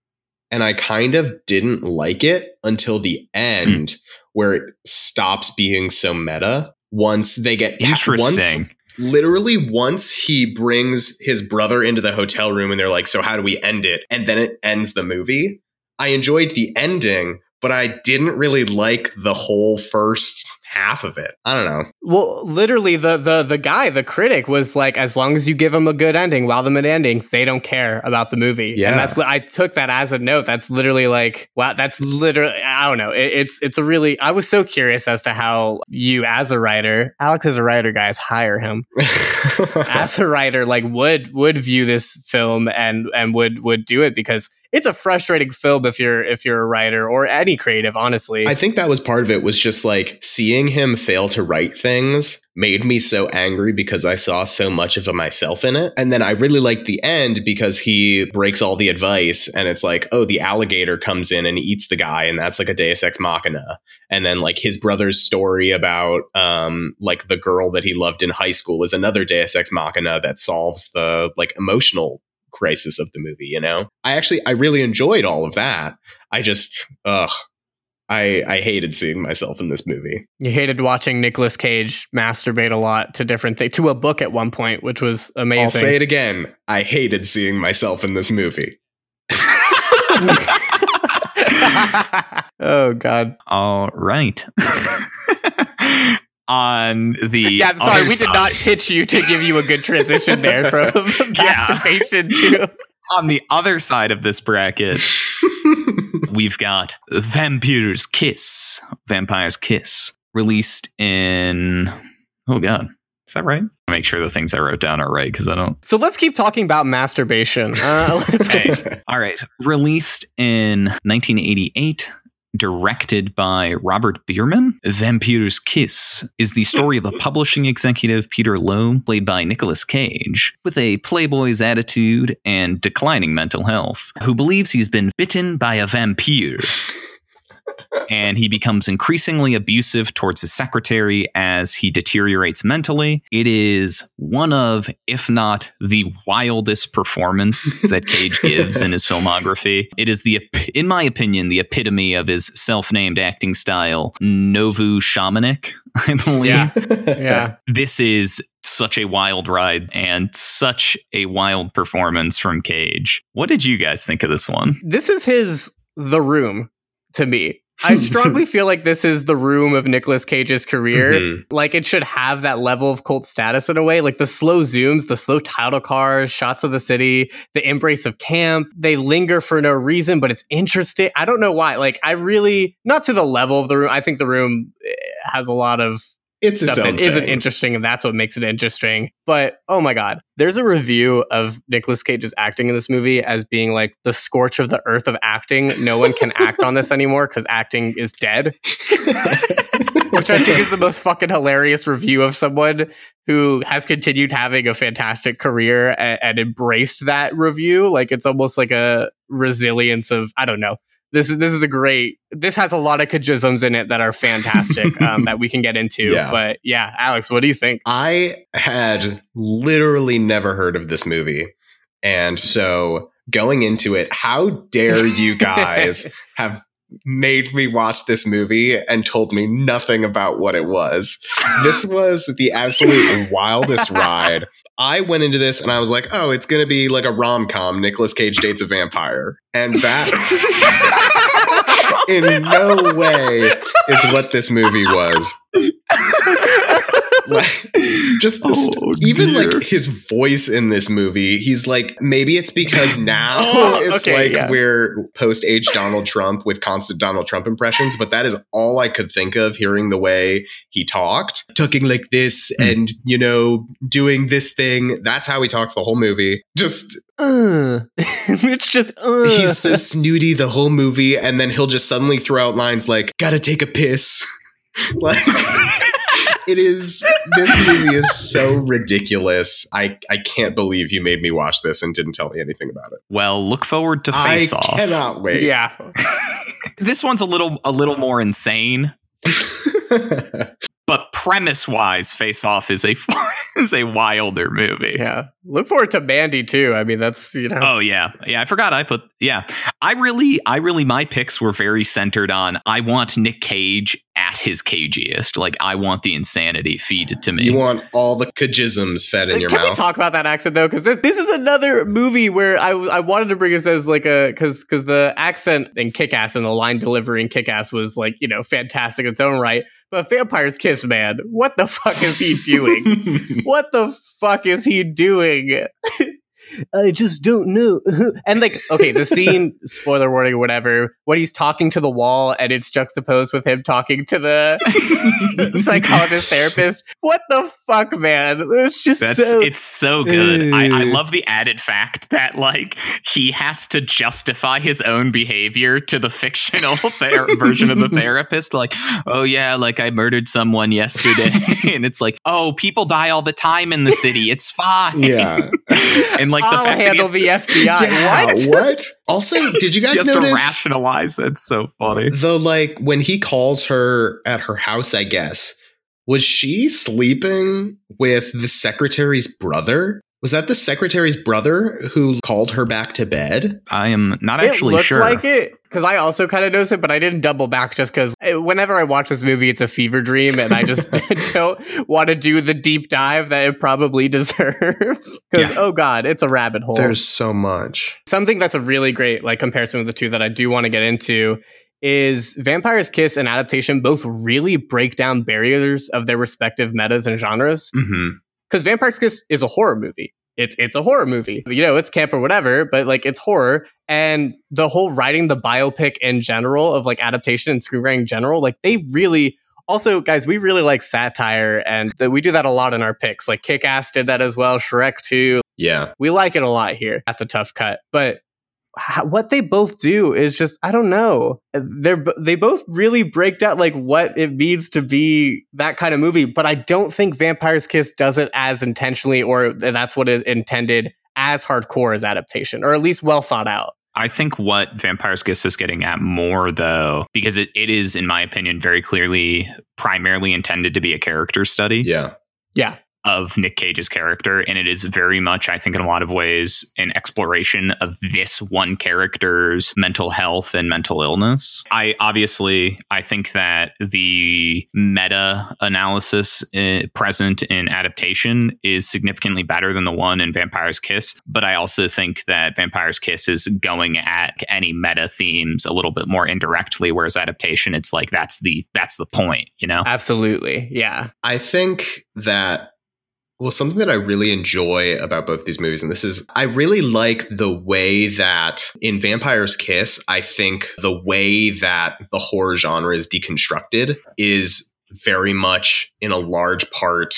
and I kind of didn't like it until the end where it stops being so meta. Once they get Once, Interesting. Literally once he brings his brother into the hotel room and they're like so how do we end it? And then it ends the movie. I enjoyed the ending but i didn't really like the whole first half of it i don't know Well, literally the the the guy, the critic was like as long as you give them a good ending, while them an ending, they don't care about the movie. Yeah. And that's I took that as a note. That's literally like wow, that's literally I don't know. It, it's it's a really I was so curious as to how you as a writer, Alex as a writer, guys, hire him. [LAUGHS] as a writer like would would view this film and and would would do it because it's a frustrating film if you're if you're a writer or any creative honestly I think that was part of it was just like seeing him fail to write things made me so angry because I saw so much of myself in it. And then I really liked the end because he breaks all the advice and it's like, oh, the alligator comes in and eats the guy and that's like a deus ex machina. And then like his brother's story about um like the girl that he loved in high school is another deus ex machina that solves the like emotional crisis of the movie, you know? I actually I really enjoyed all of that. I just ugh I I hated seeing myself in this movie. You hated watching Nicolas Cage masturbate a lot to different things, to a book at one point, which was amazing. I'll say it again. I hated seeing myself in this movie. [LAUGHS] [LAUGHS] oh God! All right. [LAUGHS] On the [LAUGHS] Yeah, I'm sorry, other we did not side- pitch you to give you a good transition there [LAUGHS] from masturbation to. on the other side of this bracket, [LAUGHS] we've got Vampire's Kiss, Vampire's Kiss, released in oh god, is that right? Make sure the things I wrote down are right because I don't. So let's keep talking about masturbation. Uh, let's Hey, all right, released in 1988. Directed by Robert Bierman, Vampire's Kiss is the story of a publishing executive, Peter Loew, played by Nicolas Cage, with a playboy's attitude and declining mental health, who believes he's been bitten by a vampire. [LAUGHS] and he becomes increasingly abusive towards his secretary as he deteriorates mentally. It is one of, if not the wildest performance [LAUGHS] that Cage gives in his filmography. It is the, in my opinion, the epitome of his self-named acting style, Nouveau Shamanic, I believe. Yeah. [LAUGHS] yeah. This is such a wild ride and such a wild performance from Cage. What did you guys think of this one? This is his The Room to me. [LAUGHS] I strongly feel like this is the room of Nicolas Cage's career. Mhm. Like it should have that level of cult status in a way. Like the slow zooms, the slow title cars, shots of the city, the embrace of camp. They linger for no reason, but it's interesting. I don't know why. Like I really not to the level of the room. I think the room eh, has a lot of It's its stuff own that isn't interesting, and that's what makes it interesting. But oh my god, there's a review of Nicolas Cage's acting in this movie as being like the scorch of the earth of acting. No one can act on this anymore because acting is dead. [LAUGHS] Which I think is the most fucking hilarious review of someone who has continued having a fantastic career and, and embraced that review. Like it's almost like a resilience of I don't know. This is this is a great. This has a lot of cagisms in it that are fantastic [LAUGHS] um, that we can get into. Yeah. But yeah, Alex, what do you think? I had literally never heard of this movie And so going into it, how dare you [LAUGHS] guys have made me watch this movie and told me nothing about what it was. This [LAUGHS] was the absolute wildest ride. I went into this and I was like, oh, it's going to be like a rom com. Nicolas Cage dates a vampire. And that [LAUGHS] in no way is what this movie was. Like, just Oh, even dear. like his voice in this movie, he's like, maybe it's because [LAUGHS] now [LAUGHS] Oh, it's okay, like yeah. we're post age Donald Trump with constant Donald Trump impressions, but that is all I could think of hearing the way he talked. Talking like this Hmm. and, you know, doing this thing. That's how he talks the whole movie. Just, Uh. [LAUGHS] it's just uh. he's so snooty the whole movie, and then he'll just suddenly throw out lines like, gotta take a piss. like, it is, this movie is so ridiculous. I, I can't believe you made me watch this and didn't tell me anything about it. Well, look forward to Face I Off. cannot wait. Yeah. [LAUGHS] [LAUGHS] This one's a little a little more insane, but [LAUGHS] premise wise, Face Off is a [LAUGHS] is a wilder movie. Yeah. Look forward to Mandy too. I mean, that's, you know. Oh yeah, yeah. I forgot I put yeah. I really, I really, my picks were very centered on. I want Nick Cage at his cagiest. Like I want the insanity feed to me. you want all the cagisms fed in your Can we mouth. talk about that accent though? Because this is another movie where I, I wanted to bring this as like a because because the accent in Kick Ass and the line delivery in Kick Ass was like you know fantastic in its own right. But Vampire's Kiss, man, what the fuck is he doing? [LAUGHS] what the fuck is he doing? I just don't know. [LAUGHS] And like, okay, the [LAUGHS] scene, spoiler warning or whatever, when he's talking to the wall and it's juxtaposed with him talking to the [LAUGHS] psychologist therapist. What the fuck, man? It's just That's so it's so good. I, I love the added fact that like he has to justify his own behavior to the fictional ther- version of the therapist. Like, oh yeah, like I murdered someone yesterday, and it's like, oh, people die all the time in the city. It's fine. yeah. and like the I'll fact handle the [LAUGHS] FBI. Yeah, [LAUGHS] What? what? [LAUGHS] Also, did you he guys has to notice rationalize. That's so funny. the like when he calls her at her house? I guess was she sleeping with the secretary's brother? Was that the secretary's brother who called her back to bed? I am not it actually looked sure. like it because I also kind of noticed it, but I didn't double back just because eh, whenever I watch this movie, it's a fever dream, and I just [LAUGHS] [LAUGHS] don't want to do the deep dive that it probably [LAUGHS] deserves. Because Yeah. oh god, it's a rabbit hole. There's so much. something that's a really great like comparison with the two that I do want to get into is Vampire's Kiss and adaptation both really break down barriers of their respective metas and genres. Mm-hmm. Because Vampire's Kiss is a horror movie. It's it's a horror movie. You know, it's camp or whatever, but like it's horror. And the whole writing the biopic in general of like adaptation and screenwriting in general, like they really also, guys, we really like satire and that we do that a lot in our picks. Like Kick Ass did that as well, Shrek 2, Yeah. we like it a lot here at the tough cut but h- what they both do is just i don't know. They're they both really break down like what it means to be that kind of movie but i don't think vampire's kiss does it as intentionally or that's what it intended as hardcore as adaptation or at least well thought out. I think what Vampire's Kiss is getting at more, though, because it, it is, in my opinion, very clearly primarily intended to be a character study. Yeah. yeah of Nick Cage's character. And it is very much, I think, in a lot of ways, an exploration of this one character's mental health and mental illness. I obviously, I think that the meta analysis uh, present in adaptation is significantly better than the one in Vampire's Kiss. But I also think that Vampire's Kiss is going at any meta themes a little bit more indirectly, whereas adaptation, it's like that's the that's the point, you know? absolutely yeah I think that well something that I really enjoy about both these movies and this is I really like the way that in Vampire's Kiss I think the way that the horror genre is deconstructed is very much in a large part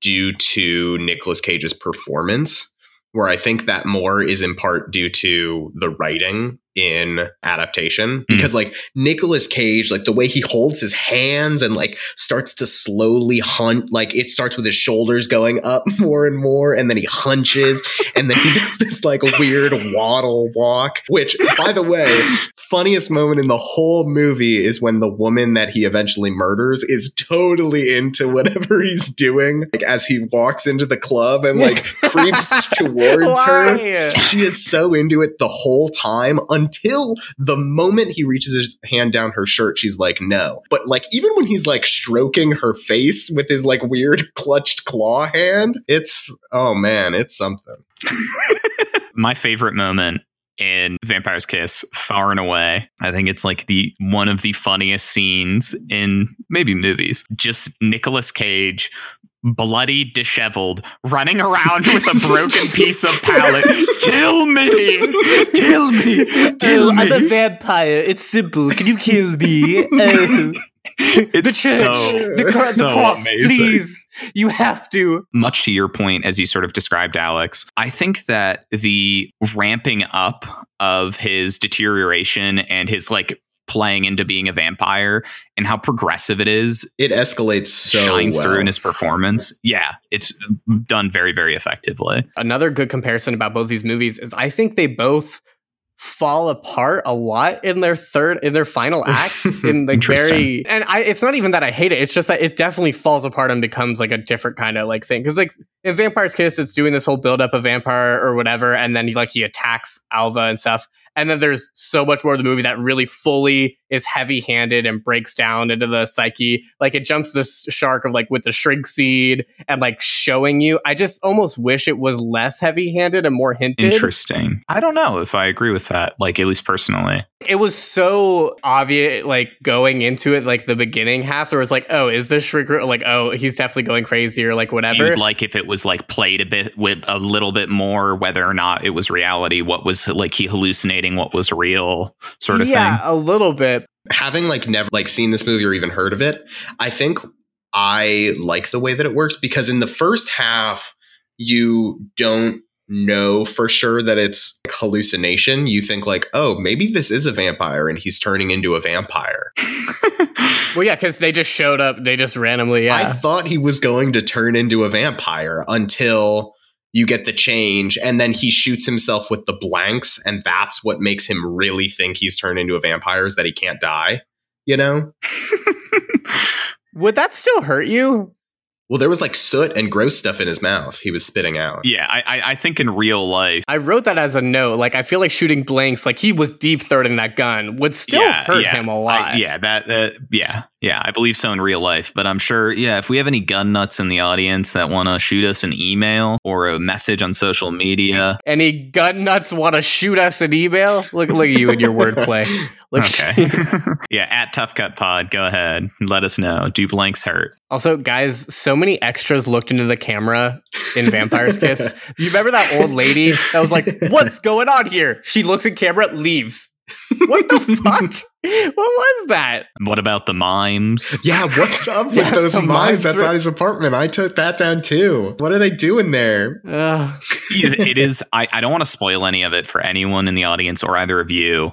due to Nicolas Cage's performance where I think that more is in part due to the writing in adaptation. Hmm. Because like Nicolas Cage like the way he holds his hands and like starts to slowly hunt like it starts with his shoulders going up [LAUGHS] more and more and then he hunches and then he does [LAUGHS] this like weird waddle walk which by the way funniest moment in the whole movie is when the woman that he eventually murders is totally into whatever he's doing like as he walks into the club and like creeps [LAUGHS] towards her. She is so into it the whole time until the moment he reaches his hand down her shirt she's like no but like even when he's like stroking her face with his like weird [LAUGHS] clutched claw hand it's oh man it's something [LAUGHS] my favorite moment in Vampire's Kiss, far and away. I think it's like the one of the funniest scenes in maybe movies. Just Nicolas Cage, bloody, disheveled, running around with a broken piece of pallet. Kill me! Kill me! Kill Oh, I'm a vampire. It's simple. Can you kill me? [LAUGHS] Oh. It's the church, so, the, so the cross, amazing. please. You have to. much to your point, as you sort of described, Alex, I think that the ramping up of his deterioration and his like playing into being a vampire and how progressive it is it escalates so shines well. through in his performance. Yeah, it's done very, very effectively. Another good comparison about both these movies is I think they both fall apart a lot in their third in their final [LAUGHS] act in like Interesting. very and I it's not even that I hate it it's just that it definitely falls apart and becomes like a different kind of like thing because like in Vampire's Kiss it's doing this whole build up of vampire or whatever and then he like he attacks Alva and stuff and then there's so much more of the movie that really fully is heavy handed and breaks down into the psyche like it jumps the shark of like with the shrink seed and like showing you I just almost wish it was less heavy handed and more hinted Interesting. I don't know if I agree with that, like at least personally. it was so obvious like going into it like the beginning half there was like oh is this shrink like oh he's definitely going crazy or like whatever You'd like if it was like played a bit with a little bit more, whether or not it was reality, what was like he hallucinating, what was real, sort of yeah thing. Yeah, a little bit having like never like seen this movie or even heard of it, I think I like the way that it works because in the first half you don't know for sure that it's like hallucination. You think like, "Oh, maybe this is a vampire and he's turning into a vampire." [LAUGHS] well yeah because they just showed up they just randomly I thought he was going to turn into a vampire until you get the change and then he shoots himself with the blanks and that's what makes him really think he's turned into a vampire is that he can't die, you know? [LAUGHS] would that still hurt you Well, there was like soot and gross stuff in his mouth. He was spitting out. yeah, I, I, I think in real life, I wrote that as a note like I feel like shooting blanks like he was deep throating that gun would still yeah, hurt yeah, him a lot I- yeah, that, uh, yeah, yeah. I believe so in real life, but I'm sure, yeah. If we have any gun nuts in the audience that want to shoot us an email or a message on social media, any gun nuts want to shoot us an email look look at you and your wordplay [LAUGHS] Look- okay, [LAUGHS] yeah, at Tough Cut Pod, go ahead, let us know. Do blanks hurt? Also, guys, so many extras looked into the camera in Vampire's Kiss. [LAUGHS] You remember that old lady that was like, "What's going on here?" She looks at camera, leaves. What the [LAUGHS] fuck? What was that? What about the mimes? Yeah, what's up with [LAUGHS] Yeah, those mimes mimes outside were- his apartment? I took that down too. What are they doing there? Ugh. it is. I, I don't want to spoil any of it for anyone in the audience or either of you.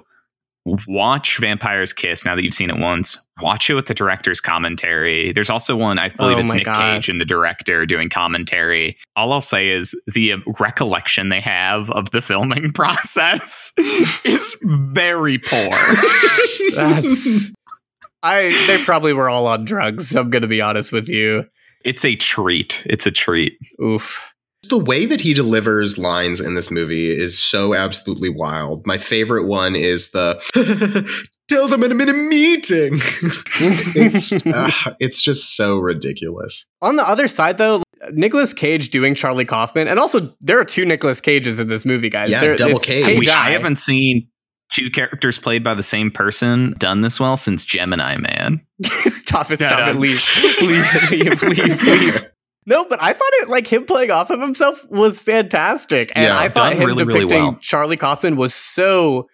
Watch Vampire's Kiss now that you've seen it once. Watch it with the director's commentary. There's also one, I believe Oh it's Nick God. Cage and the director doing commentary. All I'll say is the uh, recollection they have of the filming [LAUGHS] process is very poor. [LAUGHS] That's. [LAUGHS] I. They probably were all on drugs. I'm gonna be honest with you. It's a treat. It's a treat. Oof. The way that he delivers lines in this movie is so absolutely wild. My favorite one is the [LAUGHS] "Tell them I'm in a meeting." [LAUGHS] it's ah, it's just so ridiculous. On the other side, though, Nicolas Cage doing Charlie Kaufman, and also there are two Nicolas Cages in this movie, guys. Yeah, There- double Cage. Cage I haven't seen two characters played by the same person done this well since Gemini Man. [LAUGHS] stop it, Yeah, stop it, done. leave, leave, leave, leave, leave. No, but I thought it like him playing off of himself was fantastic, and Yeah, I thought him really, really depicting well. Charlie Kaufman was so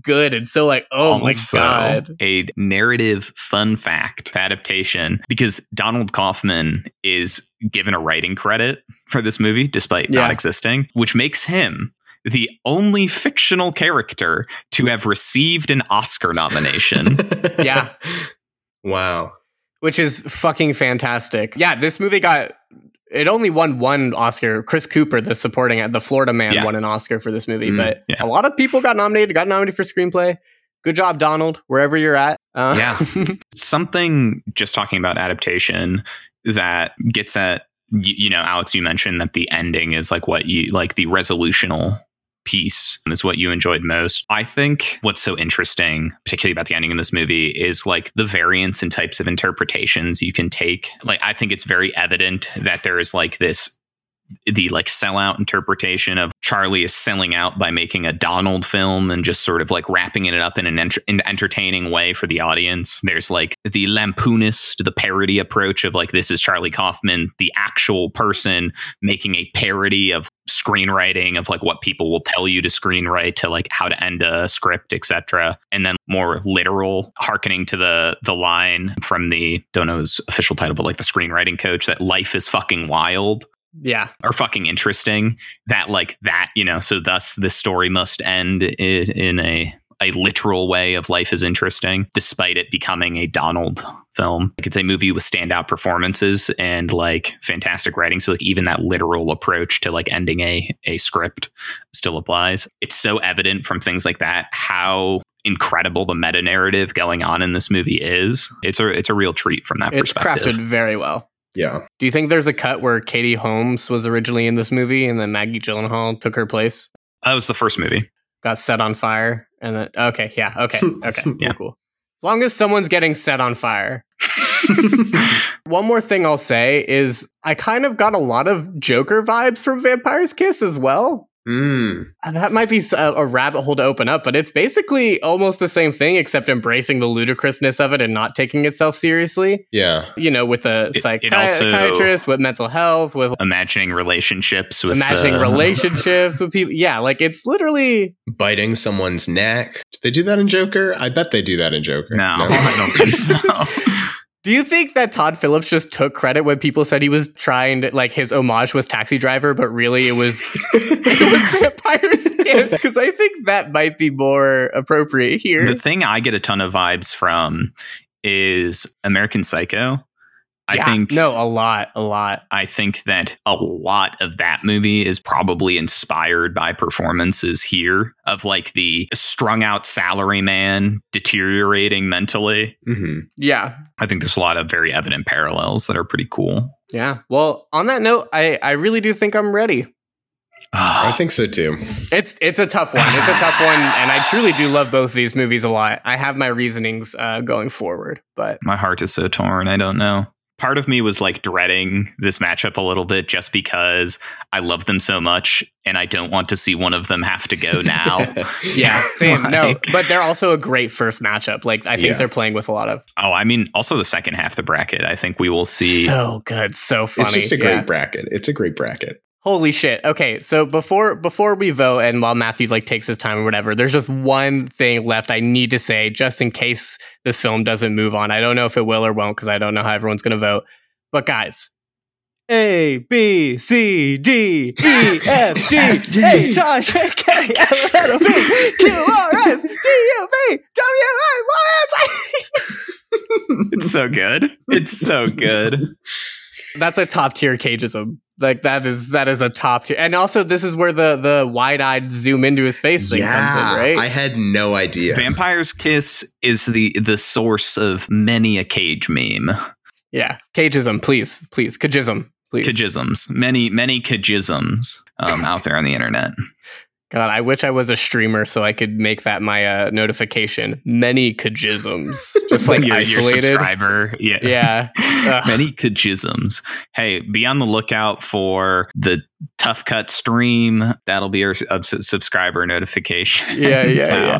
good and so like, oh my god, A narrative fun fact adaptation because Donald Kaufman is given a writing credit for this movie despite Yeah. not existing, which makes him the only fictional character to have received an Oscar nomination. [LAUGHS] Yeah. Wow. Which is fucking fantastic. Yeah, this movie got it only won one Oscar. Chris Cooper, the supporting the Florida man, Yeah. won an Oscar for this movie, Mm, but yeah. a lot of people got nominated. Got nominated for screenplay. Good job, Donald, wherever you're at. Uh, Yeah. [LAUGHS] Something just talking about adaptation that gets at you, you know, Alex, you mentioned that the ending is like what you like the resolutional piece is what you enjoyed most. I think what's so interesting, particularly about the ending in this movie, is like the variance in types of interpretations you can take. Like, I think it's very evident that there is like this the like sellout interpretation of Charlie is selling out by making a Donald film and just sort of like wrapping it up in an ent- in entertaining way for the audience. There's like the lampoonist, the parody approach of like this is Charlie Kaufman, the actual person making a parody of screenwriting of like what people will tell you to screenwrite to like how to end a script etc and then more literal hearkening to the the line from the don't know his official title but like the screenwriting coach that life is fucking wild yeah, are fucking interesting that like that you know so thus this story must end in, in a a literal way of life is interesting despite it becoming a donald film. Like it's a movie with standout performances and like fantastic writing. So like even that literal approach to like ending a a script still applies. It's so evident from things like that how incredible the meta narrative going on in this movie is. It's a it's a real treat from that it's perspective. crafted very well. Yeah. Do you think there's a cut where Katie Holmes was originally in this movie and then Maggie Gyllenhaal took her place, that was the first movie got set on fire, and then okay, yeah, okay, [LAUGHS] okay, cool, Yeah. cool. As long as someone's getting set on fire. [LAUGHS] [LAUGHS] One more thing I'll say is I kind of got a lot of Joker vibes from Vampire's Kiss as well. Mm. That might be a rabbit hole to open up, but it's basically almost the same thing, except embracing the ludicrousness of it and not taking itself seriously. Yeah. You know, with the It- psychi- it also- psychiatrist, with mental health, with imagining relationships with imagining uh, relationships with people. Yeah, like it's literally Biting someone's neck. Do they do that in Joker? I bet they do that in Joker. No, [LAUGHS] I don't think so. [LAUGHS] Do you think that Todd Phillips just took credit when people said he was trying to like his homage was Taxi Driver, but really it was it was [LAUGHS] Vampire's Kiss? Because I think that might be more appropriate here. the thing I get a ton of vibes from is American Psycho. I Yeah, think no, a lot, a lot. I think that a lot of that movie is probably inspired by performances here of like the strung out salary man deteriorating mentally. hmm Yeah, I think there's a lot of very evident parallels that are pretty cool. yeah. Well, on that note, I I really do think I'm ready. I Ah, think so too. It's it's a tough one. It's a tough one, and I truly do love both these movies a lot. I have my reasonings uh, going forward, but my heart is so torn. I don't know. Part of me was like dreading this matchup a little bit just because I love them so much and I don't want to see one of them have to go [LAUGHS] now. [LAUGHS] yeah, same. no, but they're also a great first matchup. Like I think Yeah. they're playing with a lot of oh, I mean, also the second half of the bracket, I think we will see. so good, so funny. it's just a great Yeah. bracket. It's a great bracket. Holy shit. Okay, so before before we vote and while Matthew like takes his time or whatever, there's just one thing left I need to say just in case this film doesn't move on. I don't know if it will or won't because I don't know how everyone's going to vote. But guys, A B C D E F G [LAUGHS] H I J K L M N O P [LAUGHS] Q R S T U V W X Y Z. [LAUGHS] It's so good. It's so good. That's a top tier cageism. Like that is that is a top tier. And also this is where the the wide eyed zoom into his face thing comes in, right? I had no idea. Vampire's Kiss is the the source of many a cage meme. Yeah, cageism, please, please, cagism, please. Cagisms. Many, many cagisms um, out there on the internet. God, I wish I was a streamer so I could make that my uh, notification. Many cagisms, [LAUGHS] just like your, your isolated. subscriber. Yeah. Yeah, [LAUGHS] Many cagisms. Hey, be on the lookout for the Tough Cut stream. That'll be your uh, subscriber notification. yeah, [LAUGHS] yeah, So, yeah.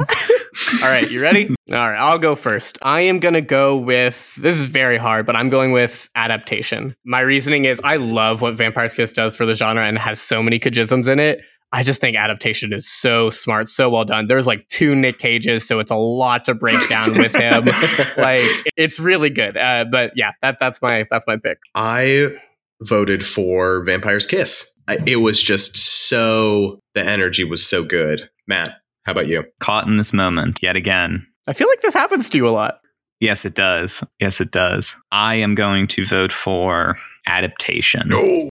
All right, you ready? All right, I'll go first. I am going to go with this is very hard, but I'm going with adaptation. My reasoning is I love what Vampire's Kiss does for the genre and has so many cagisms in it. I just think adaptation is so smart, so well done. There's like two Nick Cages, so it's a lot to break down with him. [LAUGHS] like it's really good. Uh, but yeah, that that's my that's my pick. I voted for Vampire's Kiss. I, it was just so, the energy was so good. Matt, how about you? Caught in this moment yet again. I feel like this happens to you a lot. Yes, it does. Yes, it does. I am going to vote for adaptation. No.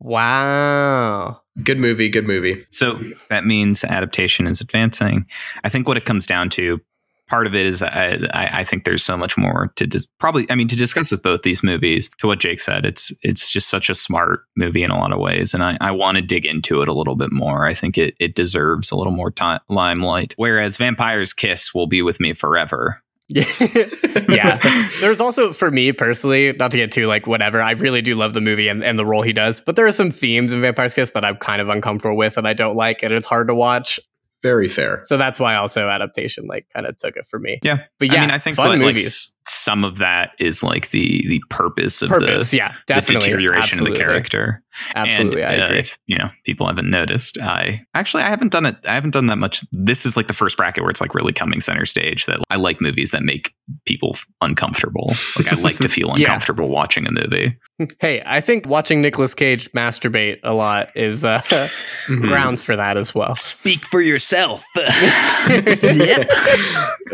Wow. Good movie, good movie. So that means adaptation is advancing. I think what it comes down to, part of it is I, I, think there's so much more to dis- probably. I mean, to discuss with both these movies. To what Jake said, it's it's just such a smart movie in a lot of ways, and I, I want to dig into it a little bit more. I think it it deserves a little more time, limelight. Whereas Vampire's Kiss will be with me forever. [LAUGHS] yeah. There's also, for me personally, not to get too like whatever, I really do love the movie and, and the role he does, but there are some themes in Vampire's Kiss that I'm kind of uncomfortable with and I don't like, and it's hard to watch. Very fair. So that's why also adaptation like kind of took it for me. Yeah. But yeah, I mean, I think fun like, like, movies. S- some of that is like the the purpose of Purpose, the, yeah, the deterioration absolutely. of the character. Absolutely, And, I uh, agree. if you know people haven't noticed, I actually I haven't done it. I haven't done that much. This is like the first bracket where it's like really coming center stage. That I like movies that make people uncomfortable. Like I like to feel [LAUGHS] Yeah. uncomfortable watching a movie. Hey, I think watching Nicolas Cage masturbate a lot is uh, [LAUGHS] Mhm. grounds for that as well. Speak for yourself. [LAUGHS] Yep.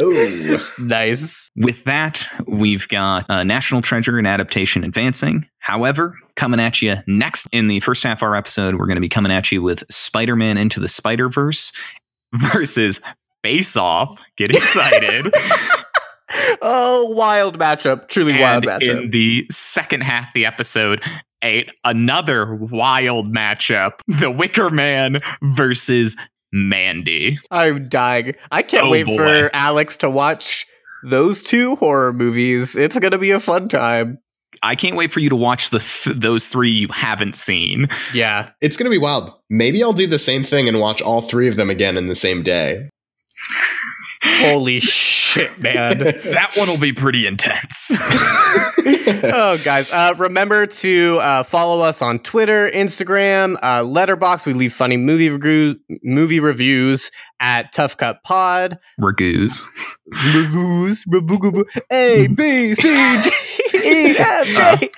Oh, Nice. With that, we've got uh, National Treasure and adaptation advancing. However, coming at you next in the first half of our episode, we're going to be coming at you with Spider Man Into the Spider Verse [LAUGHS] versus Face Off. Get excited. [LAUGHS] Oh, wild matchup. Truly wild matchup. in the second half of the episode, a, another wild matchup The Wicker Man versus Mandy. I'm dying. I can't Oh, wait boy. for Alex to watch those two horror movies. It's going to be a fun time. I can't wait for you to watch the th- those three you haven't seen. Yeah. it's going to be wild. Maybe I'll do the same thing and watch all three of them again in the same day. Holy shit, man. That one will be pretty intense. [LAUGHS] oh, guys, uh, remember to uh, follow us on Twitter, Instagram, uh, Letterboxd. We leave funny movie reviews, movie reviews at Tough Cut Pod. Ragoos. Reviews, rebu- A B C D [LAUGHS] F uh, G.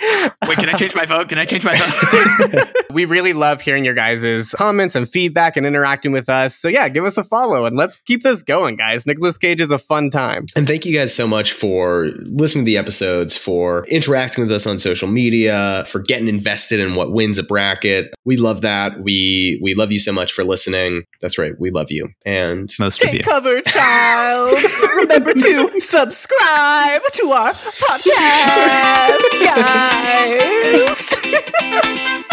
Wait, can I change my vote? Can I change my vote? [LAUGHS] We really love hearing your guys' comments and feedback and interacting with us. So yeah, give us a follow and let's keep this going, guys. Nicolas Cage is a fun time. And thank you guys so much for listening to the episodes, for interacting with us on social media, for getting invested in what wins a bracket. We love that. We we love you so much for listening. That's right. We love you. And Most of you. Take cover, child. [LAUGHS] Remember to subscribe to our podcast, [LAUGHS] guys. [LAUGHS]